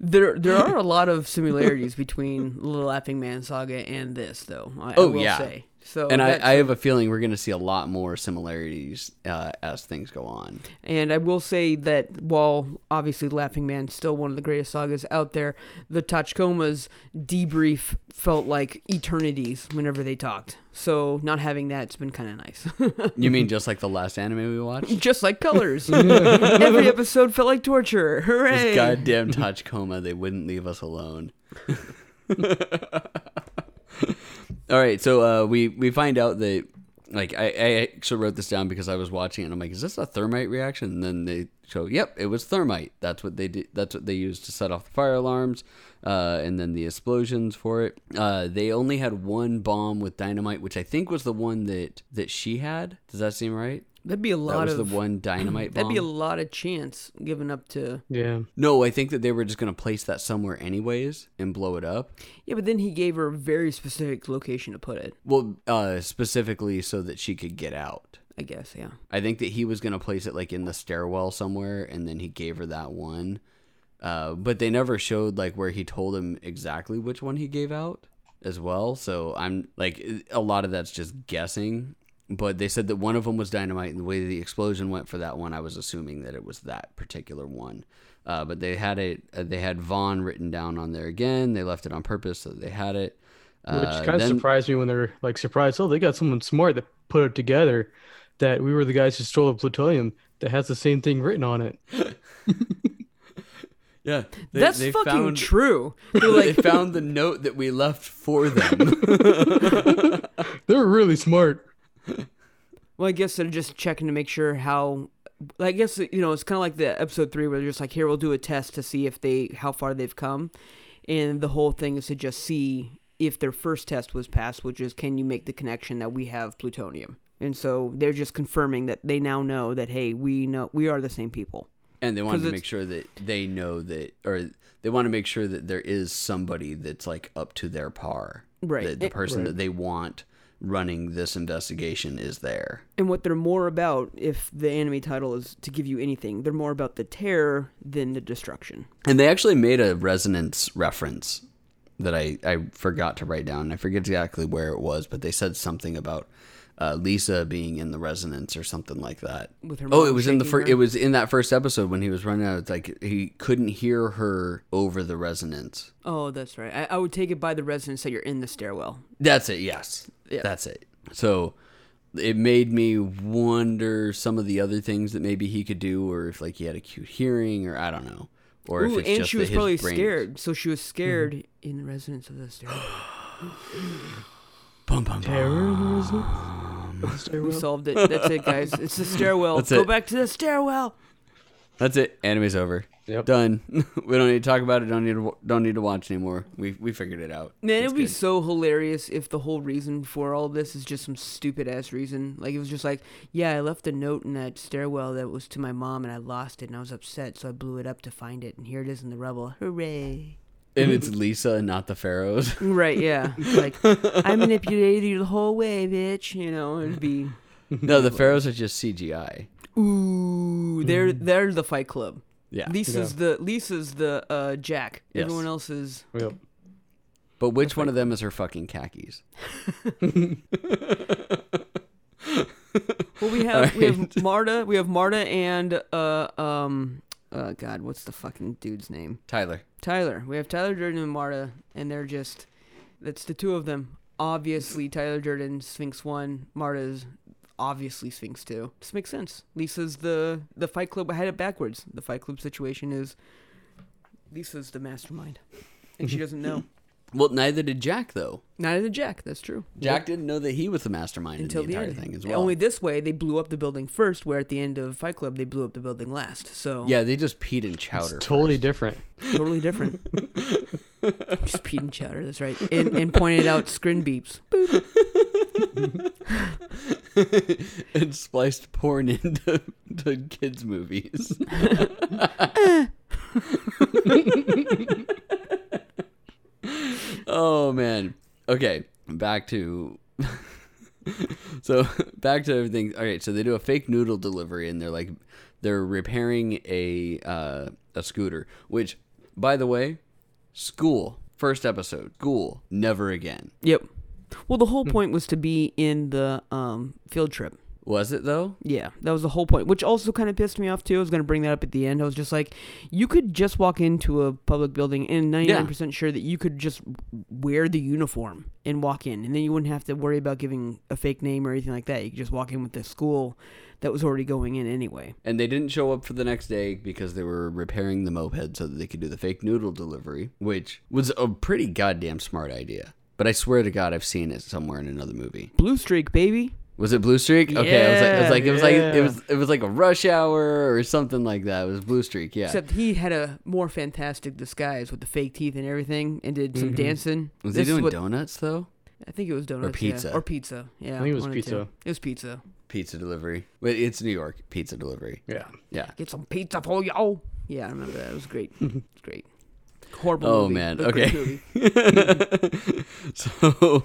There, there are a lot of similarities between the Laughing Man saga and this, though. I, I Oh, will yeah. say. So, and I, I have a feeling we're going to see a lot more similarities uh, as things go on. And I will say that while obviously Laughing Man's still one of the greatest sagas out there, the Tachikoma's debrief felt like eternities whenever they talked. So not having that, it's been kind of nice. You mean just like the last anime we watched? Just like Colors. Every episode felt like torture. Hooray! This goddamn Tachikoma, they wouldn't leave us alone. All right, so uh, we we find out that like I, I actually wrote this down because I was watching it and I'm like, is this a thermite reaction? And then they show, yep, it was thermite. That's what they did. That's what they used to set off the fire alarms, uh, and then the explosions for it. Uh, they only had one bomb with dynamite, which I think was the one that that she had. Does that seem right? That'd be a lot. That lot was of the one dynamite bomb. that'd be a lot of chance given up to Yeah. No, I think that they were just going to place that somewhere anyways and blow it up. yeah. But then he gave her a very specific location to put it. Well, uh, specifically so that she could get out. I guess yeah. I think that he was going to place it like in the stairwell somewhere and then he gave her that one. Uh, but they never showed like where he told him exactly which one he gave out as well. So I'm like, a lot of that's just guessing. But they said that one of them was dynamite, and the way the explosion went for that one, I was assuming that it was that particular one. Uh, but they had it. Uh, they had VON written down on there again. They left it on purpose so they had it. Uh, Which kind of then- surprised me when they're like surprised. Oh, they got someone smart that put it together. That we were the guys who stole the plutonium that has the same thing written on it. Yeah, they- That's they fucking found- true. They're they like, found the note that we left for them. They were really smart. Well, I guess they're just checking to make sure how. I guess you know it's kind of like the episode three where they're just like, here we'll do a test to see if they how far they've come, and the whole thing is to just see if their first test was passed, which is can you make the connection that we have plutonium? And so they're just confirming that they now know that hey, we know we are the same people. And they want to make sure that they know that, or they want to make sure that there is somebody that's like up to their par. Right. The It- person Right. that they want running this investigation is there. And what they're more about, if the anime title is to give you anything, they're more about the terror than the destruction. And they actually made a resonance reference that I, I forgot to write down. I forget exactly where it was, but they said something about uh, Lisa being in the resonance or something like that. With her oh, it was in the first. It was in that first episode when he was running out. It's like he couldn't hear her over the resonance. Oh, that's right. I, I would take it by the resonance that you're in the stairwell. That's it. Yes, Yeah. that's it. So it made me wonder some of the other things that maybe he could do, or if like he had acute hearing, or I don't know, or Ooh, if it's and just she was probably brain- scared, so she was mm-hmm. scared in the residence of the stairwell. Bum, bum, bum. Terror is it? Of we solved it. That's it, guys. It's the stairwell. That's Go it. back to the stairwell. That's it. Anime's over. Yep. Done. we don't need to talk about it. Don't need to. Don't need to watch anymore. We we figured it out. Man, it would be good. so hilarious if the whole reason for all this is just some stupid ass reason. Like it was just like, yeah, I left a note in that stairwell that was to my mom and I lost it and I was upset, so I blew it up to find it and here it is in the rubble. Hooray. and it's Lisa and not the Pharaohs. Right, yeah. It's like I manipulated you the whole way, bitch. You know, it'd be no, the Pharaohs are just CGI. Ooh, they're they're the fight club. Yeah. Lisa's the Lisa's the uh Jack. Yes. Everyone else is Yep. But which one of them is her fucking khakis? Well, we have we have Marta, we have Marta and uh um uh God, what's the fucking dude's name? Tyler. Tyler. We have Tyler Durden and Marta, and they're just that's the two of them. Obviously, Tyler Durden Sphinx one, Marta's obviously Sphinx too. This makes sense. Lisa's the the Fight Club. I had it backwards. The Fight Club situation is Lisa's the mastermind, and she mm-hmm. doesn't know. Well, neither did Jack though. Neither did Jack. That's true. Jack didn't know that he was the mastermind until in the the, entire end. thing as well. Only this way they blew up the building first, where at the end of Fight Club they blew up the building last. So yeah, they just peed in chowder. It's totally first. different. totally different. Just peed and chowder. That's right. And, and pointed out screen beeps. and spliced porn into to kids movies. oh man. Okay, back to so back to everything. All right, so they do a fake noodle delivery, and they're like they're repairing a uh, a scooter. Which, by the way, school first episode. School never again. Yep. Well, the whole point was to be in the um, field trip. Was it though? Yeah, that was the whole point, which also kind of pissed me off too. I was going to bring that up at the end. I was just like, you could just walk into a public building and 99% sure that you could just wear the uniform and walk in, and then you wouldn't have to worry about giving a fake name or anything like that. You could just walk in with the school that was already going in anyway. And they didn't show up for the next day because they were repairing the moped so that they could do the fake noodle delivery, which was a pretty goddamn smart idea. But I swear to God, I've seen it somewhere in another movie. Blue streak, baby. Was it Blue Streak? Okay, I was like, I was like, it was like, it was, it was like a Rush Hour or something like that. It was Blue Streak, yeah. Except he had a more fantastic disguise with the fake teeth and everything, and did some Mhm. dancing. was This he doing what- dothink though? I think it was donuts. yeah. pizza. Or pizza. Yeah. I think it was one of the two. pizza. It was pizza. Pizza delivery. But it's New York. Pizza delivery. Yeah. Yeah. Get some pizza for y'all. Yeah, I remember that. It was great. it's great. Horrible. Oh, movie, man. Okay. so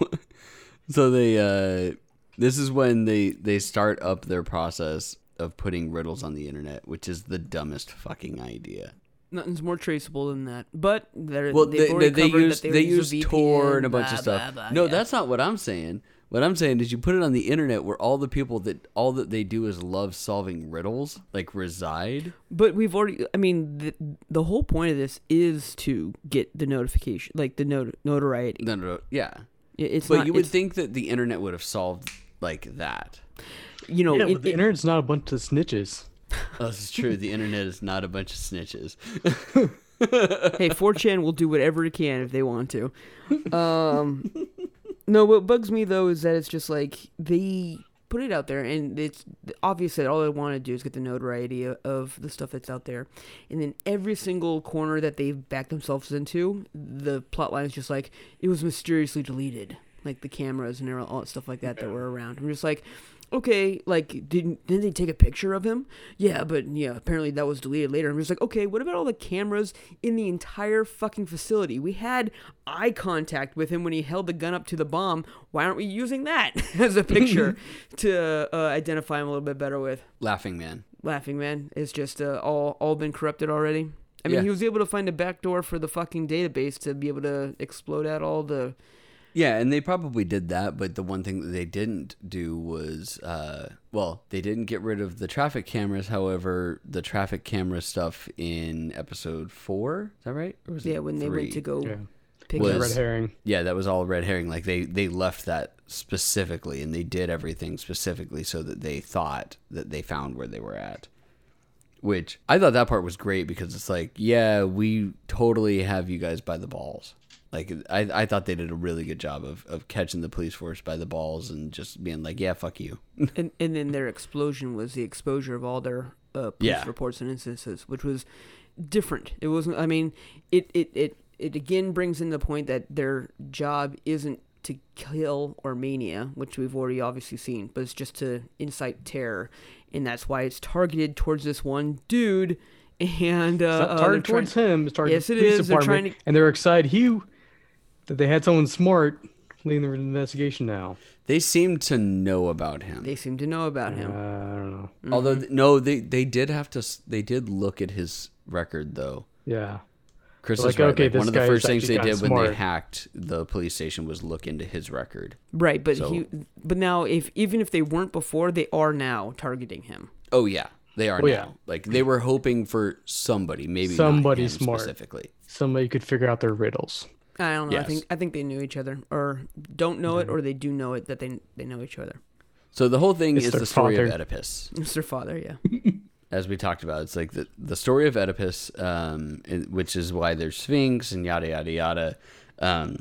so they uh this is when they they start up their process of putting riddles on the internet which is the dumbest fucking idea Nothing's more traceable than that. But they're well they, already they, they use they use use tor and a bunch blah, of stuff blah, blah, no yeah. that's not what i'm saying what i'm saying is you put it on the internet where all the people that all that they do is love solving riddles like reside But we've already. I mean, the, the whole point of this is to get the notification, like the not- notoriety. no no, no yeah It's but not, you would think that the internet would have solved like that you know, yeah, it- but the it- internet's not a bunch of snitches. oh, this is true the internet is not a bunch of snitches hey, 4chan will do whatever it can if they want to. Um, no, what bugs me though is that it's just like they put it out there, and it's obvious that all they want to do is get the notoriety of, of the stuff that's out there, and then every single corner that they've backed themselves into, the plot line is just like it was mysteriously deleted, like the cameras and all that stuff like that that were around. I'm just like. Okay, like didn't didn't they take a picture of him? Yeah, but yeah, apparently that was deleted later. I'm just like, okay, what about all the cameras in the entire fucking facility? We had eye contact with him when he held the gun up to the bomb. Why aren't we using that as a picture to uh, identify him a little bit better with? Laughing man. Laughing man, it's just uh, all all been corrupted already. I mean, Yeah. he was able to find a backdoor for the fucking database to be able to explode out all the. Yeah, and they probably did that, but the one thing that they didn't do was, uh, well, they didn't get rid of the traffic cameras. However, the traffic camera stuff in episode four, is that right? Or was Yeah, it when they went to go Yeah. pick Was- his- Red herring. Yeah, that was all red herring. Like they they left that specifically, and they did everything specifically so that they thought that they found where they were at. Which I thought that part was great because it's like, yeah, we totally have you guys by the balls. Like I, I thought they did a really good job of, of catching the police force by the balls and just being like, yeah, fuck you. and and then their explosion was the exposure of all their uh, police Yeah. reports and instances, which was different. It wasn't. I mean, it it it it again brings in the point that their job isn't to kill or mania, which we've already obviously seen, but it's just to incite terror, and that's why it's targeted towards this one dude. And uh, It's not uh, targeted they're trying- towards him. It's targeted Yes, it the police is. They're trying to- and they're excited. He that they had someone smart leading the investigation now. They seem to know about him. They seem to know about Uh, him. I don't know. Although th- no, they they did have to. They did look at his record though. Yeah. Chris Like, is right. okay, like, one of the first things they did kinda when they hacked the police station was look into his record. Right, but So- he, but now if even if they weren't before, they are now targeting him. Oh yeah, they are Oh, now. yeah. Like they were hoping for somebody, maybe Somebody not him smart. specifically. Somebody could figure out their riddles. I don't know. I think I think they knew each other, or don't know it, or they do know it that they they know each other. So the whole thing It's is the story of. Oedipus, It's their father, yeah. as we talked about. It's like the the story of Oedipus, um, in- which is why there's Sphinx and yada yada yada. Um,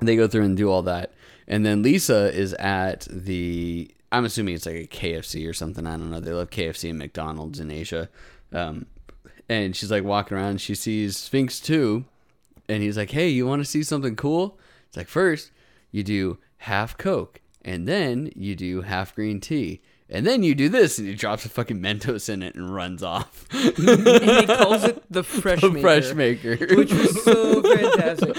they go through and do all that, and then Lisa is at the. I'm assuming it's like a KFC or something. I don't know. They love KFC and McDonald's in Asia, um, and she's like walking around. And she sees Sphinx too, and he's like, "Hey, you want to see something cool?" It's like first you do half Coke, and then you do half green tea, and then you do this, and he drops a fucking Mentos in it and runs off. and he calls it the fresh The maker, fresh maker. which was so fantastic.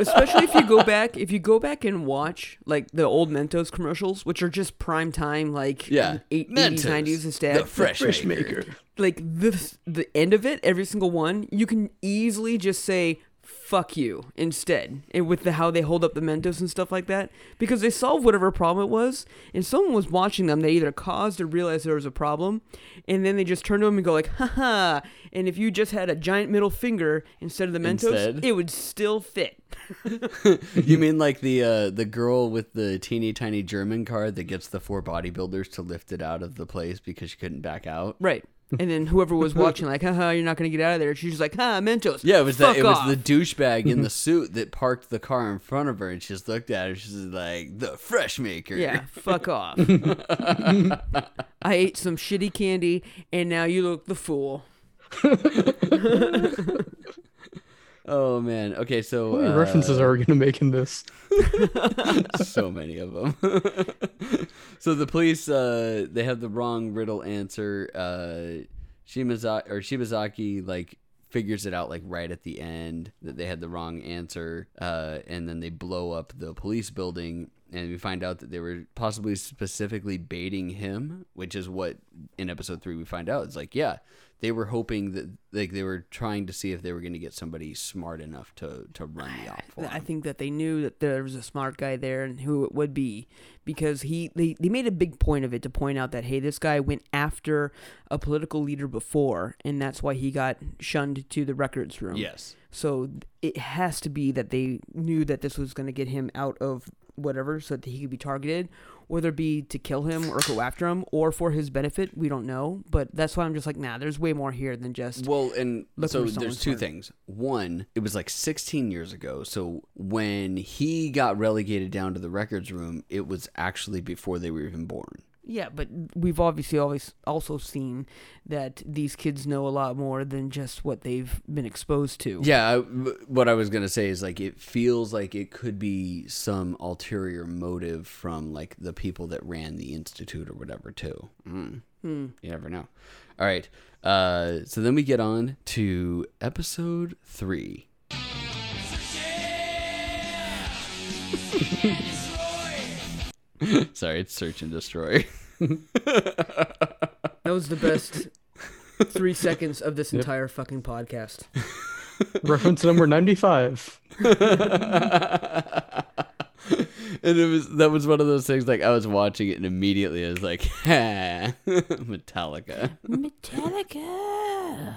Especially if you go back, if you go back and watch like the old Mentos commercials, which are just prime time, like Yeah. eight- Mentos, 80s, 90s the instead. fresh, maker. like this the end of it every single one you can easily just say fuck you instead and with the how they hold up the mentos and stuff like that because they solved whatever problem it was and someone was watching them they either caused or realized there was a problem and then they just turn to them and go like haha and if you just had a giant middle finger instead of the mentos Instead. it would still fit you mean like the uh, the girl with the teeny tiny German car that gets the four bodybuilders to lift it out of the place because she couldn't back out? right and then whoever was watching like haha you're not gonna get out of there she's just like ha mentos Yeah, it was that. Fuck It was the douchebag in the suit that parked the car in front of her, and she just looked at her. She's like, "The fresh maker." Yeah, fuck off. I ate some shitty candy, and now you look the fool. Oh man. Okay, so How many uh, references are we going to make in this? so many of them. so the police, uh, they have the wrong riddle answer. Uh, Shimazaki or Shibazaki like figures it out like right at the end that they had the wrong answer, uh, and then they blow up the police building. And we find out that they were possibly specifically baiting him, which is what in episode three we find out. It's like, yeah, they were hoping that like they were trying to see if they were going to get somebody smart enough to to run the op for I think that they knew that there was a smart guy there and who it would be because he they, they made a big point of it to point out that hey this guy went after a political leader before and that's why he got shunned to the records room. Yes. So it has to be that they knew that this was going to get him out of whatever so that he could be targeted whether it be to kill him or go after him or for his benefit. We don't know, but that's why I'm just like, nah. There's way more here than just. Well, and so there's two things. One, it was like 16 years ago. So when he got relegated down to the records room, it was actually before they were even born. Yeah, but we've obviously always also seen that these kids know a lot more than just what they've been exposed to. Yeah, I, what I was gonna say is like it feels like it could be some ulterior motive from like the people that ran the institute or whatever too. Mm. Hmm. You never know. All right, uh, so then we get on to episode three. Sorry, it's search and destroy. That was the best three seconds of this entire fucking podcast. Reference number 95. and it was that was one of those things like I was watching it and immediately I was like, ha, Metallica. Metallica.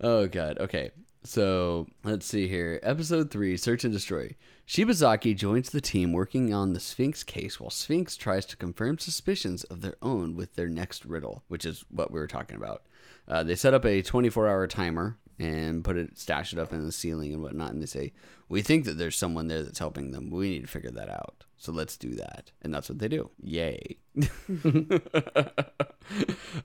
Oh god. Okay. So let's see here. Episode three: Search and Destroy. Shibazaki joins the team working on the Sphinx case, while Sphinx tries to confirm suspicions of their own with their next riddle, which is what we were talking about. Uh, they set up a 24-hour timer and put it, stash it up in the ceiling and whatnot, and they say, "We think that there's someone there that's helping them. We need to figure that out. So let's do that." And that's what they do. Yay.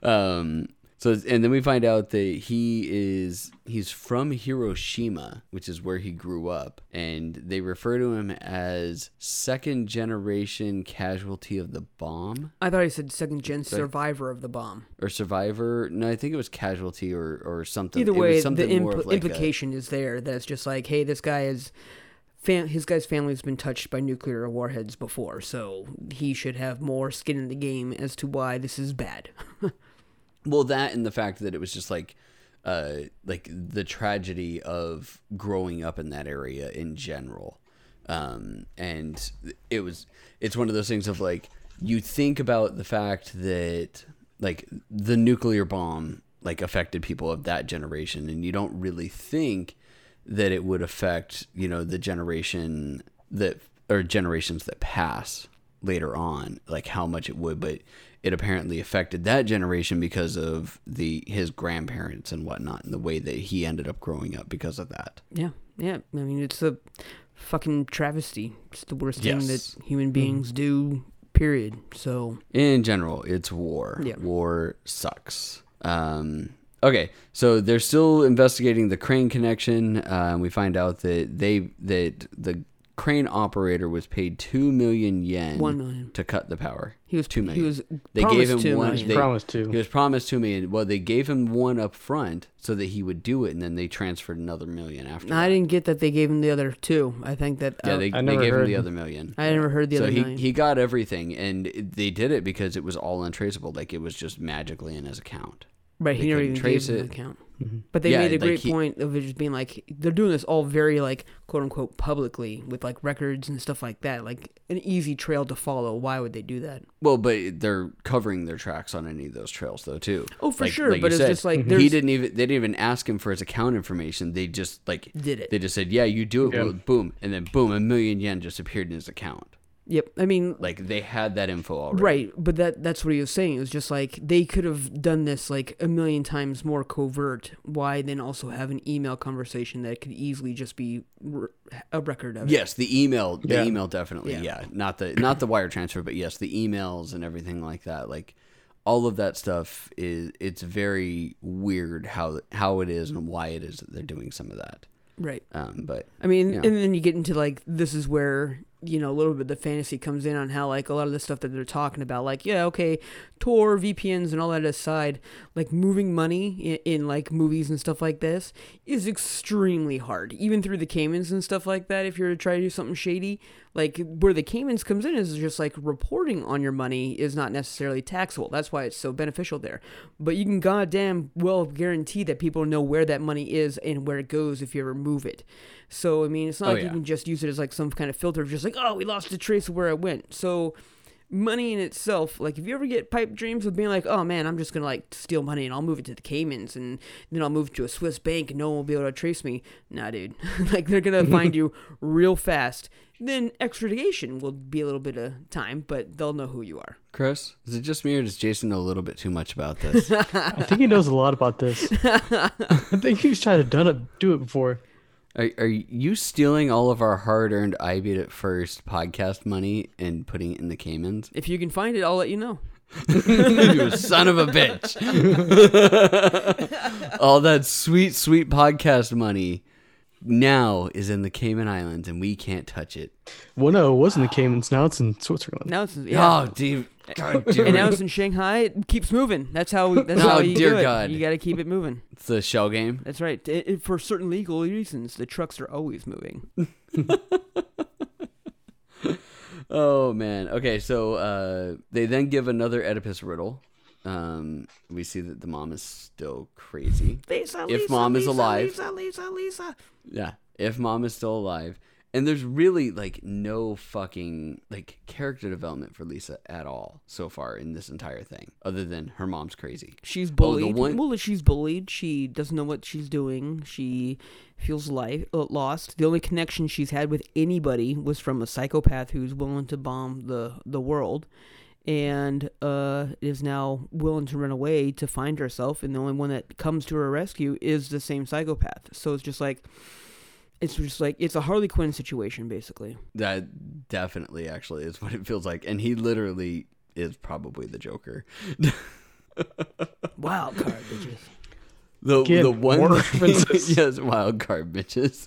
um so and then we find out that he is he's from Hiroshima, which is where he grew up, and they refer to him as second generation casualty of the bomb I thought he said second gen survivor of the bomb. or survivor. No, I think it was casualty or or something. Either It was way, the something more impl- like a- implication is there that it's just like, hey, this guy is. Fam- his guy's family's been touched by nuclear warheads before, so he should have more skin in the game as to why this is bad. Well, that and the fact that it was just like, uh, like the tragedy of growing up in that area in general, um, and it was it's one of those things of like you think about the fact that like the nuclear bomb like affected people of that generation, and you don't really think that it would affect you know the generation that or generations that pass later on like how much it would but it apparently affected that generation because of the his grandparents and whatnot and the way that he ended up growing up because of that Yeah, yeah. I mean, it's a fucking travesty. It's the worst thing that human beings do. Period. So in general it's war Yeah. war sucks um okay so they're still investigating the crane connection uh, we find out that they that the crane operator was paid 2 million yen one million. to cut the power He was two million. He was They promised gave him two one- million. they- Promised to. He was promised two million. Well, they gave him one up front so that he would do it, and then they transferred another million after. I didn't get that they gave him the other two. I think that Yeah, uh, they, I they never gave him heard- the other million. I never heard the so other he million. he got everything, and it- they did it because it was all untraceable. Like it was just magically in his account. right, they he never couldn't even trace gave him it. an account. Mhm. But they Yeah, made a like great he- point of it just being like they're doing this all very like quote unquote publicly with like records and stuff like that, like an easy trail to follow. Why would they do that? Well, but they're covering their tracks on any of those trails, though, too. Oh, for Like- sure. like but it's said, just like he didn't even they didn't even ask him for his account information. They just like did it. they just said, "Yeah, you do it." Yeah. Boom, and then boom, a million yen just appeared in his account. Yep. I mean, Like they had that info already. Right, but that that's what he was saying. It was just like they could have done this like a million times more covert. Why then also have an email conversation that could easily just be a record of it? Yes, the email, the Yeah. email definitely, Yeah. yeah. Not the not the wire transfer, but yes, the emails and everything like that. Like all of that stuff is it's very weird how how it is and why it is that they're doing some of that. Right. Um, but I mean, Yeah. and then you get into like this is where you know a little bit of the fantasy comes in on how like a lot of the stuff that they're talking about, like yeah, okay, Tor, VPNs, and all that aside, like moving money in, in like movies and stuff like this is extremely hard, even through the Caymans and stuff like that. If you're to try to do something shady, like where the Caymans comes in is just like reporting on your money is not necessarily taxable. That's why it's so beneficial there. But you can goddamn well guarantee that people know where that money is and where it goes if you ever move it. So I mean, it's not Oh, like you can just use it as like some kind of filter, of just like oh, we lost a trace of where it went. So money in itself, like if you ever get pipe dreams of being like, oh man, I'm just gonna like steal money and I'll move it to the Caymans and then I'll move to a Swiss bank and no one will be able to trace me. Nah, dude. like they're gonna find you real fast. Then extradition will be a little bit of time, but they'll know who you are. Chris, is it just me or does Jason know a little bit too much about this? I think he knows a lot about this. I think he's tried to done it, do it before. Are, are you stealing all of our hard-earned I Beat It First podcast money and putting it in the Caymans? If you can find it, I'll let you know. you son of a bitch. All that sweet, sweet podcast money now is in the Cayman Islands and we can't touch it. Well, no, it was in the Caymans. Now it's in Switzerland. Now it's yeah. Oh, dude. God damn and now it's in Shanghai. It keeps moving. That's how. We, that's Oh, how you dear do it. God. You got to keep it moving. It's the shell game. That's right. It- it- for certain legal reasons, the trucks are always moving. Oh, man. Okay, so uh, they then give another Oedipus riddle. Um, we see that the mom is still crazy. Lisa, If Lisa, mom is Lisa, alive. Lisa, Lisa, Lisa. Yeah, if mom is still alive. And there's really like no fucking like character development for Lisa at all so far in this entire thing, other than her mom's crazy. She's Oh, bullied. one- Well, she's bullied. She doesn't know what she's doing. She feels life uh, lost. The only connection she's had with anybody was from a psychopath who's willing to bomb the the world, and uh, is now willing to run away to find herself. And the only one that comes to her rescue is the same psychopath. So it's just like. It's just like it's a Harley Quinn situation, basically. That definitely actually is what it feels like, and he literally is probably the Joker. Wild card, bitches. The Again, the one thing- yes, wild card bitches.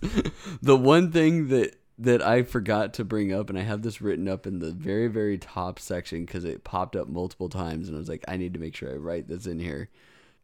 the one thing that that I forgot to bring up, and I have this written up in the very very top section because it popped up multiple times, and I was like, I need to make sure I write this in here.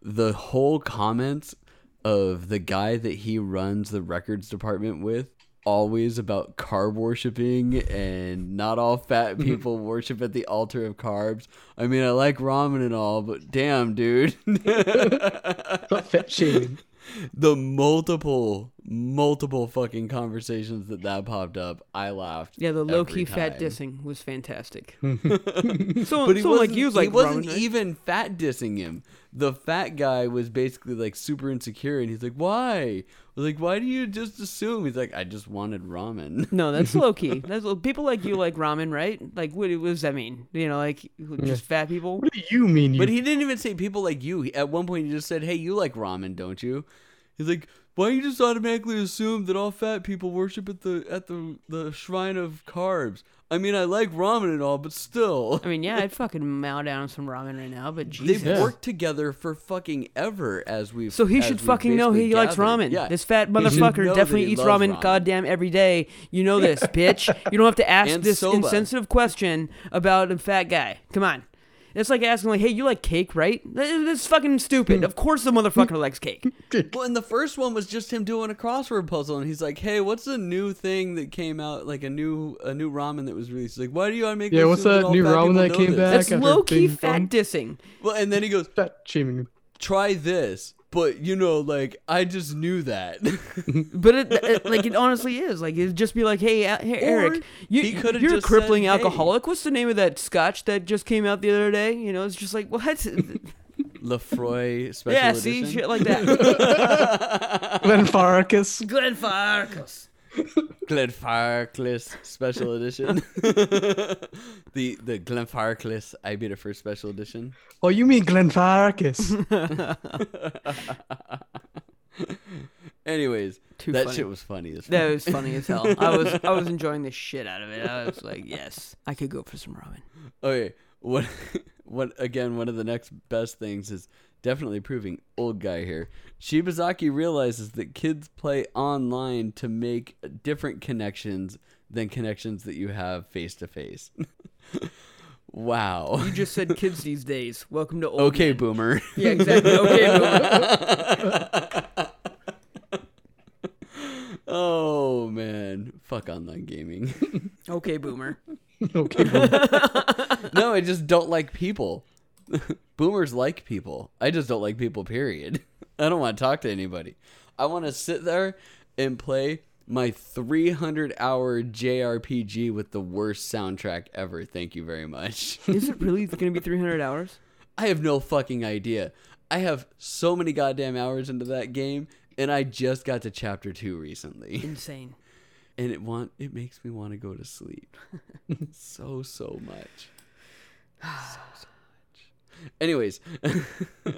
The whole comments of the guy that he runs the records department with. Always about carb worshiping and not all fat people worship at the altar of carbs. I mean, I like ramen and all, but damn, dude. Not fat shaming. the multiple multiple fucking conversations that that popped up i laughed Yeah, the low every key fat dissing was fantastic. but someone he someone like wasn't, you was he wasn't Roman, right? even fat dissing him the fat guy was basically like super insecure and he's like why like why do you just assume he's like i just wanted ramen No, that's low key. That's people like you like ramen, right? Like, what, what does that mean? You know, like just fat people. What do you mean? You but he didn't even say people like you at one point he just said hey you like ramen don't you he's like why you just automatically assume that all fat people worship at the at the the shrine of carbs i mean i like ramen and all but still I mean, yeah, I'd fucking mow down some ramen right now, but Jesus. They've worked together for fucking ever as we've. So he should fucking know he basically likes ramen. Yeah, This fat motherfucker definitely eats ramen, ramen. goddamn every day. You know this, bitch. You don't have to ask And this soba. insensitive question about a fat guy. Come on. It's like asking, like, hey, you like cake, right? That- That's fucking stupid. Hmm. Of course the motherfucker likes cake. Well, and the first one was just him doing a crossword puzzle, and he's like, "Hey, what's the new thing that came out? Like a new a new ramen that was released? Like, why do you want to make? Yeah, me what's that new ramen that came this?" back? That's after low key fat fun? dissing. Well, and then he goes, Fat shaming. "Try this." But you know, like I just knew that. But it, it like it honestly is like it'd just be like, hey, hey Eric, you, he could've you're a crippling said, "Hey." alcoholic. What's the name of that scotch that just came out the other day? You know, it's just like what? Lefroy special yeah, edition. see shit like that. Glenfarcus. Glenfarclas. Glenfarclas special edition. the the Glenfarclas I beat it for special edition. Oh, you mean Glenfarcus? Anyways, Too that funny. shit was funny as fuck. That was funny as hell. I was I was enjoying the shit out of it. I was like, yes, I could go for some ramen. Okay, what what again? One of the next best things is definitely proving old guy here. Shibazaki realizes that kids play online to make different connections than connections that you have face to face. Wow. You just said kids these days. Welcome to old. Okay, men. boomer. Yeah, exactly. Okay, boomer. oh man, fuck online gaming. Okay, boomer. okay. well, no, I just don't like people. Boomers like people. I just don't like people, period. I don't want to talk to anybody. I want to sit there and play my 300 hour JRPG with the worst soundtrack ever. Thank you very much. Is it really going to be 300 hours? I have no fucking idea. I have so many goddamn hours into that game, and I just got to chapter two recently, Insane. and it want it makes me want to go to sleep, so so much, so so much. Anyways, all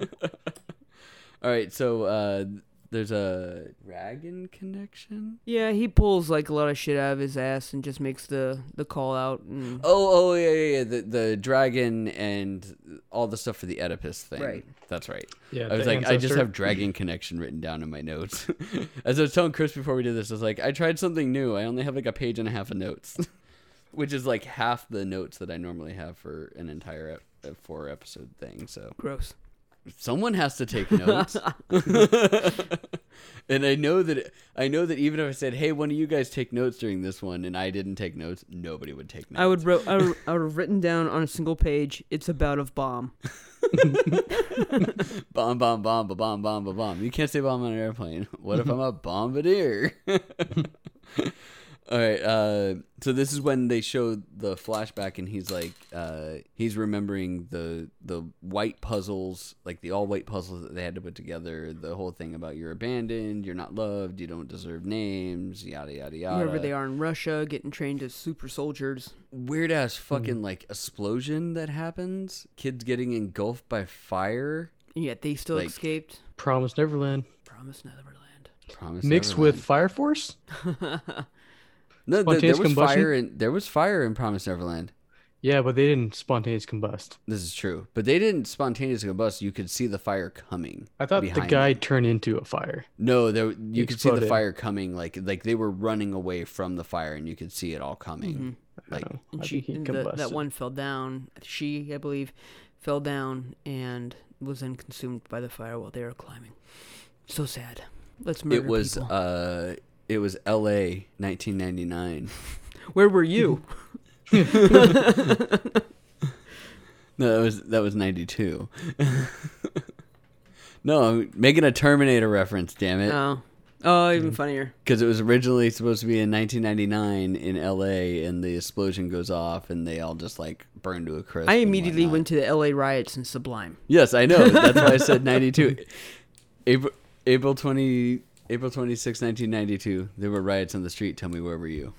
right. So uh, there's a dragon connection. Yeah, he pulls like a lot of shit out of his ass and just makes the the call out. And Oh, oh yeah, yeah, yeah. The the dragon and all the stuff for the Oedipus thing. Right. That's right. Yeah, I was the like, I just have dragon connection written down in my notes. As I was telling Chris before we did this, I was like, I tried something new. I only have like a page and a half of notes, which is like half the notes that I normally have for an entire uh, four episode thing. So gross. someone has to take notes. and I know that I know that even if I said, "Hey, one of you guys take notes during this one," and I didn't take notes, nobody would take notes. I would wrote I would, I would have written down on a single page. It's about a bomb. bomb, bomb, bomb, ba bomb, bomb, ba bomb. You can't say bomb on an airplane. What if I'm a bombardier? All right. Uh, so this is when they show the flashback, and he's like, uh, he's remembering the the white puzzles, like the all white puzzles that they had to put together. The whole thing about you're abandoned, you're not loved, you don't deserve names, yada yada yada. Wherever they are in Russia, getting trained as super soldiers. Weird ass fucking like explosion that happens. Kids getting engulfed by fire. And yet they still Like- escaped. Promise Neverland Promise Neverland. Promise mixed Neverland. with Fire Force. No, th- there was combustion? fire in there was fire in Promise Neverland. Yeah, but they didn't spontaneous combust. This is true, but they didn't spontaneously combust. You could see the fire coming. I thought the guy them. turned into a fire. No, there you could see the fire coming. Like like they were running away from the fire, and you could see it all coming. Like Oh, And she, and the, that one fell down. She, I believe, fell down and was then consumed by the fire while they were climbing. So sad. Let's murder it was people. uh it was L.A. 1999. Where were you? No, that was that was 92. no, I'm making a Terminator reference. Damn it. oh, oh, even mm. funnier. because it was originally supposed to be in 1999 in LA, and the explosion goes off, and they all just like burn to a crisp. I immediately went to the L.A. riots in Sublime. Yes, I know. That's why I said 92. April April 20 April 26, 1992. There were riots on the street. Tell me where were you?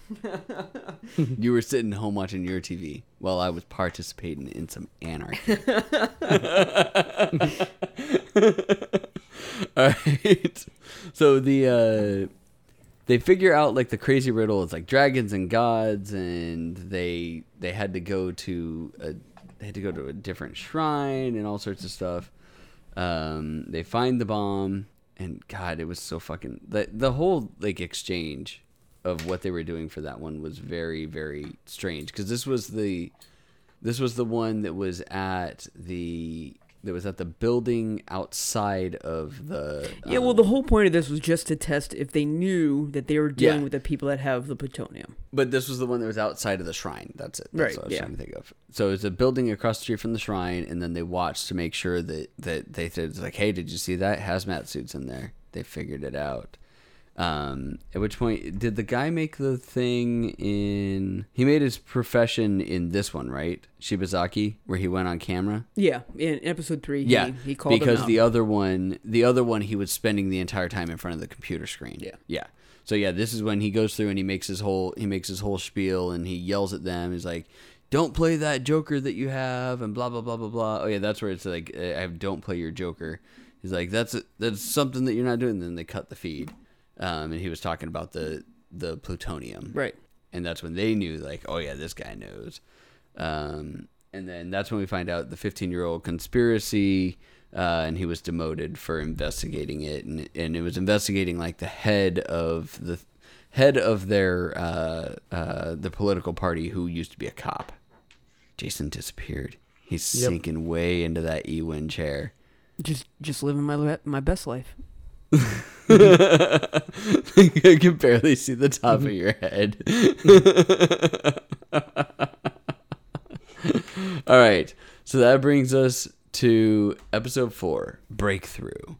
you were sitting home watching your TV while I was participating in some anarchy. All right. So the uh they figure out like the crazy riddle it's like dragons and gods and they they had to go to a they had to go to a different shrine and all sorts of stuff um they find the bomb and god it was so fucking the the whole like exchange of what they were doing for that one was very very strange. Because this was the this was the one that was at the that was at the building outside of the Yeah, well, um, the whole point of this was just to test if they knew that they were dealing Yeah. with the people that have the plutonium. But this was the one that was outside of the shrine. That's it. That's Right, what I was yeah. trying to think of. So it's a building across the street from the shrine, and then they watched to make sure that that they said it's like, "Hey, did you see that hazmat suits in there?" They figured it out. Um, at which point, did the guy make the thing in? He made his profession in this one, right? Shibazaki, where he went on camera. Yeah, in episode three, Yeah, he, he called because the other one, the other one, he was spending the entire time in front of the computer screen. Yeah. yeah. So yeah, this is when he goes through and he makes his whole he makes his whole spiel and he yells at them. He's like, "Don't play that Joker that you have," and blah blah blah blah blah. Oh yeah, that's where it's like, I have "Don't play your Joker." He's like, "That's that's something that you're not doing." And then they cut the feed, um, and he was talking about the the plutonium right. and that's when they knew like oh yeah this guy knows um, and then that's when we find out the 15 year old conspiracy uh, and he was demoted for investigating it and, and it was investigating like the head of the head of their uh, uh, the political party who used to be a cop jason disappeared he's Yep. sinking way into that e-win chair Just just living my my best life. I can barely see the top of your head. All right. So that brings us to episode four Breakthrough.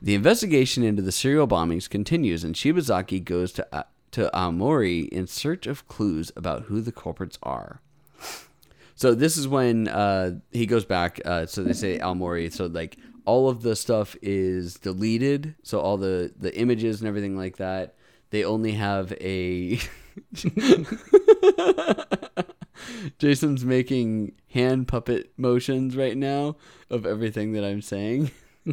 The investigation into the serial bombings continues, and Shibazaki goes to. Uh, to Aomori in search of clues about who the culprits are. So this is when uh, he goes back. Uh, so they say Aomori. So like all of the stuff is deleted. So all the the images and everything like that. They only have a. Jason's making hand puppet motions right now of everything that I'm saying.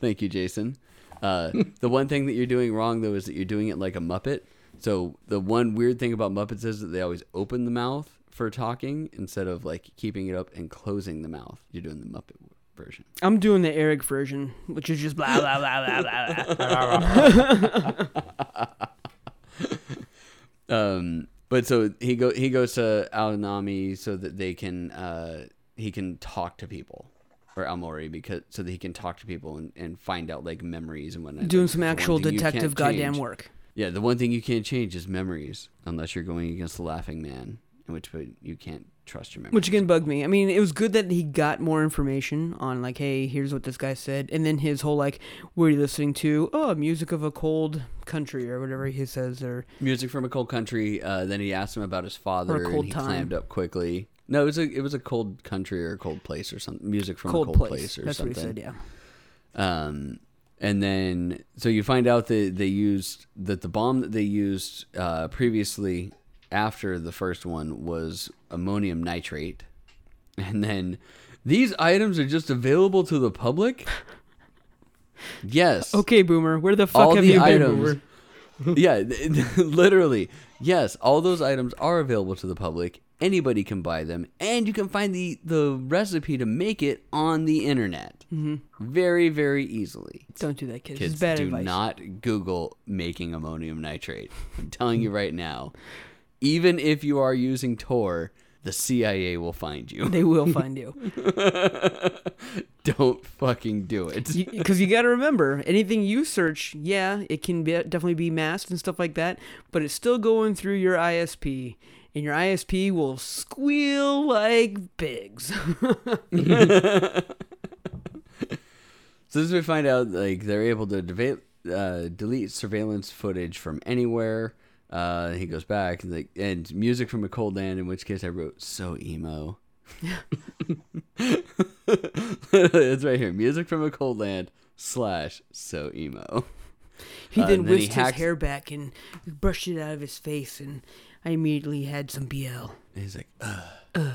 Thank you, Jason. Uh, the one thing that you're doing wrong though is that you're doing it like a Muppet. So the one weird thing about Muppets is that they always open the mouth for talking instead of like keeping it up and closing the mouth. You're doing the Muppet version. I'm doing the Eric version, which is just blah blah blah blah blah. blah. Um, but so he go he goes to Aonami so that they can uh, he can talk to people or Aomori because so that he can talk to people and, and find out like memories and whatnot. doing some actual detective goddamn change- work. Yeah, the one thing you can't change is memories unless you're going against the Laughing Man, in which you can't trust your memories. Which again bugged me. I mean, it was good that he got more information on like, hey, here's what this guy said, and then his whole like, what are you listening to? Oh, music of a cold country or whatever he says, or music from a cold country. Uh, then he asked him about his father, cold and he time. clammed up quickly. No, it was a it was a cold country or a cold place or something. Music from cold, a cold place. place, or That's something. what he said. Yeah. Um, and then so you find out that they used that the bomb that they used uh, previously after the first one was ammonium nitrate, and then these items are just available to the public. Yes. Okay, Boomer, where the fuck All have the you been, items. Boomer? yeah, literally. Yes, all those items are available to the public. Anybody can buy them, and you can find the the recipe to make it on the internet Mm-hmm. very, very easily. Don't do that, kids. Kids, it's bad do advice. not Google making ammonium nitrate. I'm telling you right now. Even if you are using Tor, the CIA will find you. They will find you. Don't fucking do it. Because you, got to remember, anything you search, yeah, it can be, definitely be masked and stuff like that, but it's still going through your ISP, and your ISP will squeal like pigs. So as we find out, like they're able to deva- uh, delete surveillance footage from anywhere. Uh, he goes back and like and music from a cold land. In which case, I wrote so emo. it's right here. Music from a cold land slash so emo. he Uh, then and then he whisked hacks- his hair back and brushed it out of his face, and I immediately had some BL. And he's like, Ugh, gosh.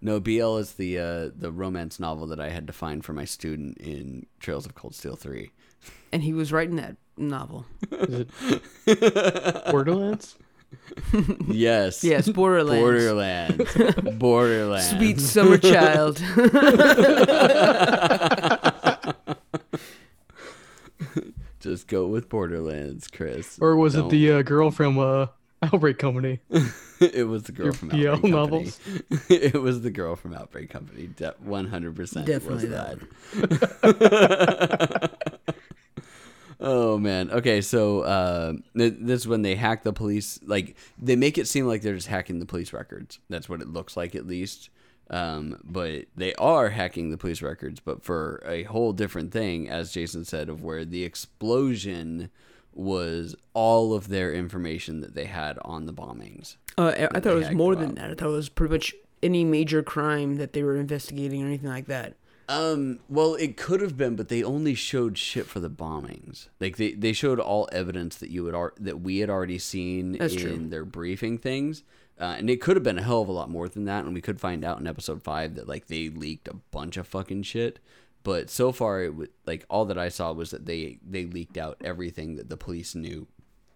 No, BL is the uh, the romance novel that I had to find for my student in Trails of Cold Steel three. And he was writing that novel. Is it Borderlands? Yes. Yes, Borderlands. Borderlands. Borderlands. Sweet summer child. Just go with Borderlands, Chris. Or was Don't. it the uh, girl from uh, Outbreak Company? it was the girl your from BL Outbreak novels? Company. it was the girl from Outbreak Company. One hundred percent. Definitely was that that. Oh man. Okay, so uh, th- this is when they hack the police. Like they make it seem like they're just hacking the police records. That's what it looks like, at least. Um, but they are hacking the police records, but for a whole different thing, as Jason said, of where the explosion was all of their information that they had on the bombings. Uh, I- I thought it was more than that. I thought it was pretty much any major crime that they were investigating or anything like that. Um, well, it could have been, but they only showed shit for the bombings. Like they, they showed all evidence that you had ar- that we had already seen That's in true. their briefing things. Uh, and it could have been a hell of a lot more than that, and we could find out in episode five that like they leaked a bunch of fucking shit. But so far, it was like all that I saw was that they they leaked out everything that the police knew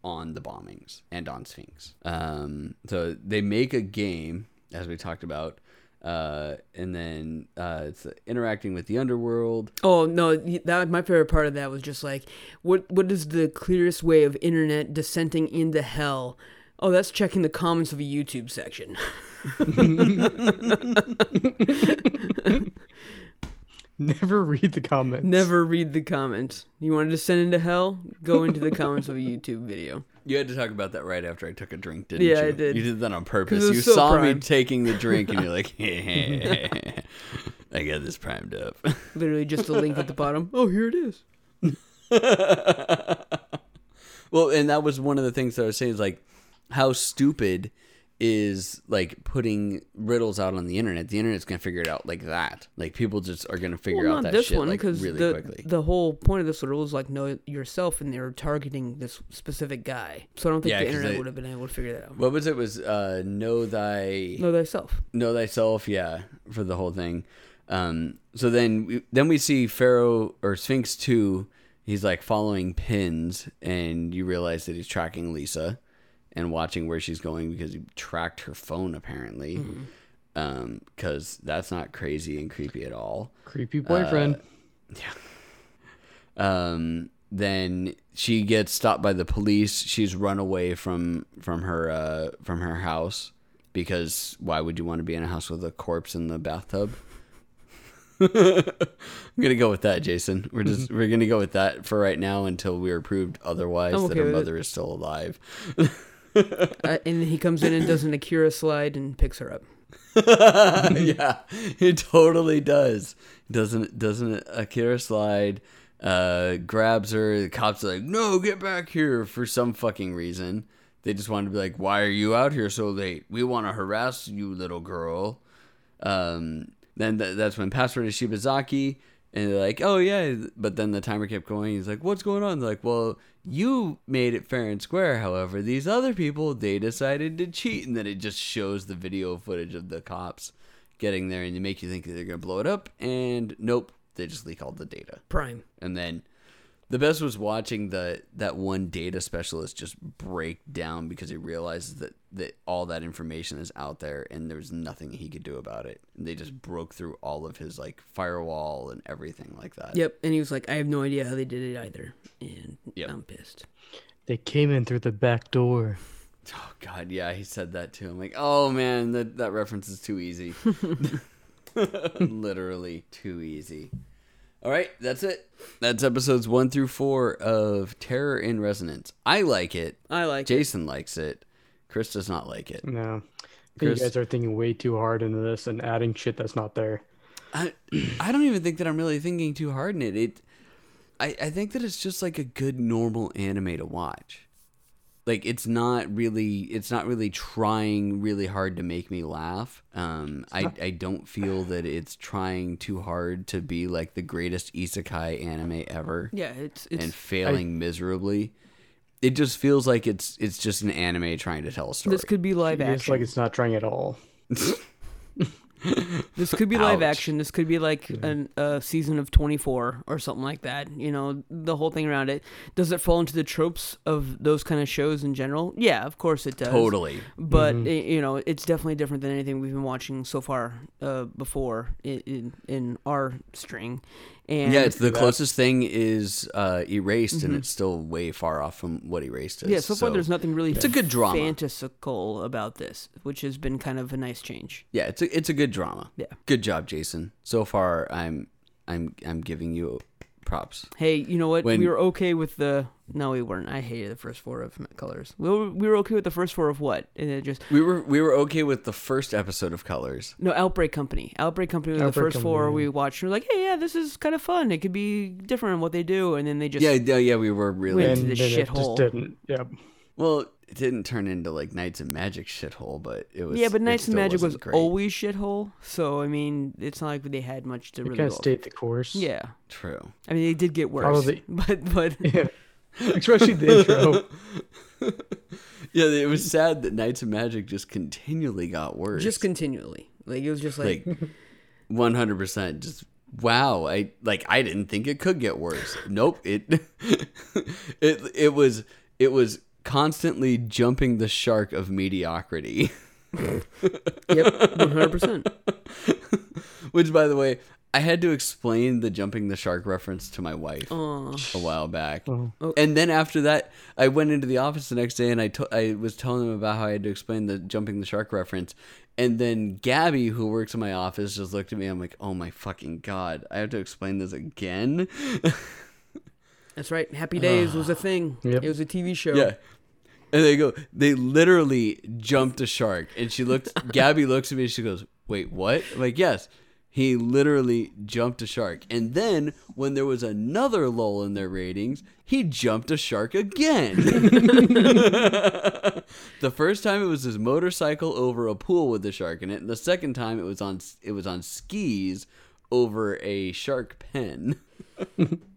on the bombings and on Sphinx. Um, so they make a game, as we talked about, uh, and then uh, it's interacting with the underworld. Oh no, that my favorite part of that was just like, what what is the clearest way of internet descending into hell? Oh, that's checking the comments of a YouTube section. Never read the comments. Never read the comments. You want to descend into hell? Go into the comments of a YouTube video. You had to talk about that right after I took a drink, didn't you? Yeah, you? I did. You did that on purpose. You so saw me taking the drink, and you're like, hey, I got this primed up. Literally just a link at the bottom. Oh, here it is. Well, and that was one of the things that I was saying is like how stupid is like putting riddles out on the internet. The internet's gonna figure it out like that. Like people just are gonna figure well, out that this shit one like really the quickly. the whole point of this riddle is like know yourself, and they're targeting this specific guy. So I don't think Yeah, the internet would have been able to figure that out. what was it? Was uh, know thy know thyself. know thyself? Yeah, for the whole thing. Um, so then we, then we see Pharaoh or Sphinx two. He's like following pins, and you realize that he's tracking Lisa and watching where she's going because he tracked her phone apparently. Mm-hmm. Because that's not crazy and creepy at all. Creepy boyfriend. Yeah. Um, then she gets stopped by the police. She's run away from from her uh, from her house because why would you want to be in a house with a corpse in the bathtub? I'm gonna go with that, Jason. We're just we're gonna go with that for right now until we are proved otherwise I'm that her mother is still alive. Uh, and he comes in and does an Akira slide and picks her up. yeah, he totally does. Doesn't doesn't Akira slide? Uh, grabs her. The cops are like, "No, get back here!" For some fucking reason, they just want to be like, "Why are you out here so late? We want to harass you, little girl." Um, then th- that's when password is Shibazaki, and they're like, "Oh yeah," but then the timer kept going. He's like, "What's going on?" They're like, "Well." You made it fair and square. However, these other people they decided to cheat, and then it just shows the video footage of the cops getting there, and they make you think they're gonna blow it up, and nope, they just leak all the data. Prime. And then the best was watching the that one data specialist just break down because he realizes that that all that information is out there and there's nothing he could do about it. And they just broke through all of his like firewall and everything like that. Yep. And he was like, I have no idea how they did it either, and Yep. I'm pissed. They came in through the back door. Oh god, yeah, he said that too. I'm like, oh man, that that reference is too easy. Literally too easy. All right, that's it. That's episodes one through four of Terror in Resonance. I like it. I like it. Jason likes it. Chris does not like it. No. Chris- you guys are thinking way too hard into this and adding shit that's not there. I, I don't even think that I'm really thinking too hard in it. It, I, I think that it's just like a good normal anime to watch. Like it's not really, it's not really trying really hard to make me laugh. Um, I, I don't feel that it's trying too hard to be like the greatest isekai anime ever Yeah, it's it's and failing miserably. It just feels like it's it's just an anime trying to tell a story. this could be live It's like it's not trying at all. This could be live Ouch. action. This could be like an, a season of 24 or something like that. You know, the whole thing around it. Does it fall into the tropes of those kind of shows in general? Yeah, of course it does. Totally. But i you know, it's definitely different than anything we've been watching so far uh, before in, in in our string. And yeah, it's the closest thing is uh, erased, and it's still way far off from what erased is. Mm-hmm. yeah. So far, there's nothing really. It's a good drama. Fantasical about this, which has been kind of a nice change. Yeah, it's a it's a good drama. Yeah. Good job, Jason. So far, I'm I'm I'm giving you props. Hey, you know what? When- we were okay with the. No, we weren't. I hated the first four of Colors. We were, we were okay with the first four of what? And it just We were we were okay with the first episode of Colors. no Outbreak Company. Outbreak Company was the Outbreak first four Company, we watched. And we're like, hey, yeah, this is kind of fun. It could be different in what they do. And then they just Yeah, yeah, yeah. We were really Went into and the then shithole. just didn't. Yep. well. It didn't turn into like Knights of Magic shithole, but it was. yeah, but it Knights of Magic was great. always shithole. So I mean, it's not like they had much to You really. kind of off. state the course. Yeah, true. I mean, they did get worse. Probably- But but Yeah. Especially the intro. Yeah, it was sad that Knights of Magic just continually got worse. just continually, like it was just like, like one hundred percent. Just wow. I like. I didn't think it could get worse. Nope. It it it was it was constantly jumping the shark of mediocrity. yep, one hundred percent. Which, by the way, I had to explain the jumping the shark reference to my wife Aw. a while back. Oh. oh. And then after that, I went into the office the next day and I to- I was telling them about how I had to explain the jumping the shark reference. And then Gabby, who works in my office, just looked at me. I'm like, oh my fucking god, I have to explain this again. That's right. Happy Days was a thing. Yep. It was a TV show. yeah. And they go, they literally jumped a shark. And she looked, Gabby looks at me and she goes, wait, what? I'm like, yes. He literally jumped a shark. And then when there was another lull in their ratings, he jumped a shark again. the first time it was his motorcycle over a pool with the shark in it, and the second time it was on it was on skis over a shark pen.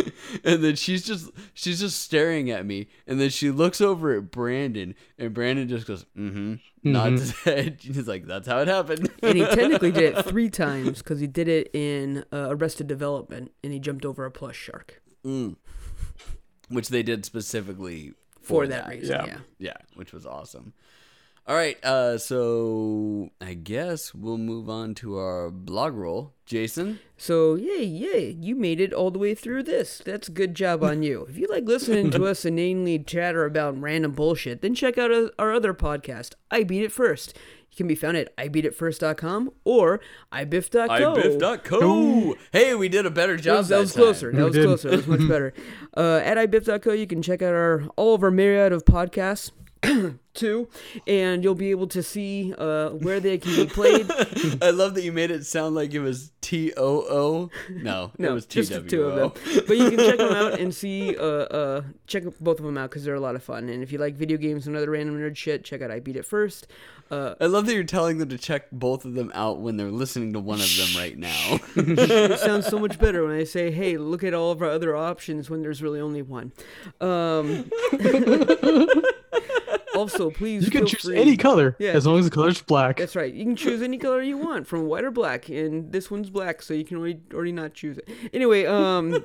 and then she's just she's just staring at me. And then she looks over at brandon and brandon just goes mm-hmm. Nods his head. He's like that's how it happened. And he technically did it three times because he did it in uh, Arrested Development and he jumped over a plush shark. Which they did specifically for that. reason. Yeah. Yeah. yeah which was awesome all right uh so i guess we'll move on to our blog roll jason So yay, yay! You made it all the way through this. That's good job on you. If you like listening to us inanely chatter about random bullshit, then check out uh, our other podcast, I Beat It First. You can be found at ibeatitfirst.com or ibiff.co. ibiff.co hey we did a better That job was, that was time. closer. That was closer. That was much better. Uh, at ibiff.co, you can check out our all of our myriad of podcasts. too, and you'll be able to see uh, where they can be played. I love that you made it sound like it was T O O. No, no, it was T two of them. But you can check them out and see, uh, uh, check both of them out because they're a lot of fun. And if you like video games and other random nerd shit, check out I Beat It First. Uh, I love that you're telling them to check both of them out when they're listening to one of them right now. it sounds so much better when I say, "Hey, look at all of our other options," when there's really only one. Um, also, please You can choose free- any color Yeah. as long as the color's black. That's right. You can choose any color you want, from white or black, and this one's black, so you can already, already not choose it. Anyway, um,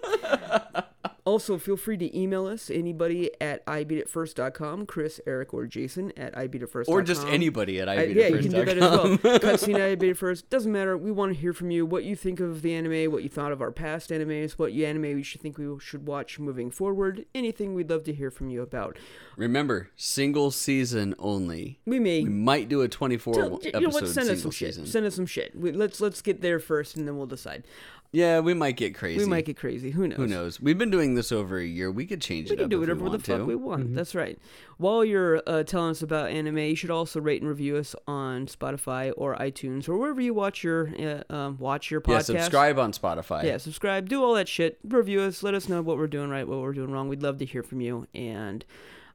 also feel free to email us anybody at ibeatitfirst.com, Chris, Eric, or Jason at ibeatitfirst.com. or just anybody at I, yeah, you can do that as well. ibeatitfirst.com. Cutscene at I Beat It First. Doesn't matter. We want to hear from you. What you think of the anime, what you thought of our past animes, what you anime we should think we should watch moving forward. Anything we'd love to hear from you about. Remember, single season only. We may We might do a 24 Tell- episode you know what? Send us some shit. season. Send us some shit. We, let's let's get there first, and then we'll decide. Yeah, we might get crazy. We might get crazy. Who knows? Who knows? We've been doing this over a year. We could change We it can up do whatever the fuck to. we want. That's right. While you're uh, telling us about anime, you should also rate and review us on Spotify or iTunes or wherever you watch your uh, um, watch your podcast. Yeah, subscribe on Spotify. Yeah, subscribe. Do all that shit. Review us. Let us know what we're doing right, what we're doing wrong. We'd love to hear from you. And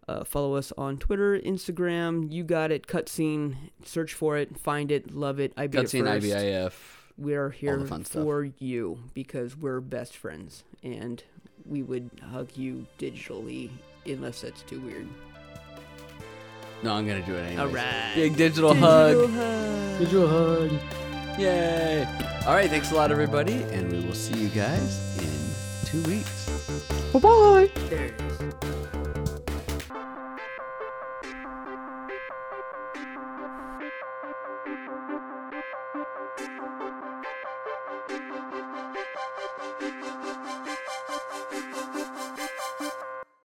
uh, follow us on Twitter, Instagram. You got it. Cutscene. Search for it. Find it. Love it. I beat it Cutscene first. IBIF. We are here the fun stuff. for you because we're best friends, and we would hug you digitally unless that's too weird. No, I'm gonna do it anyway. All right. Big digital, hug. Digital hug. Digital hug. Yay! All right, thanks a lot, everybody, and we will see you guys in two weeks. Bye bye. There it is.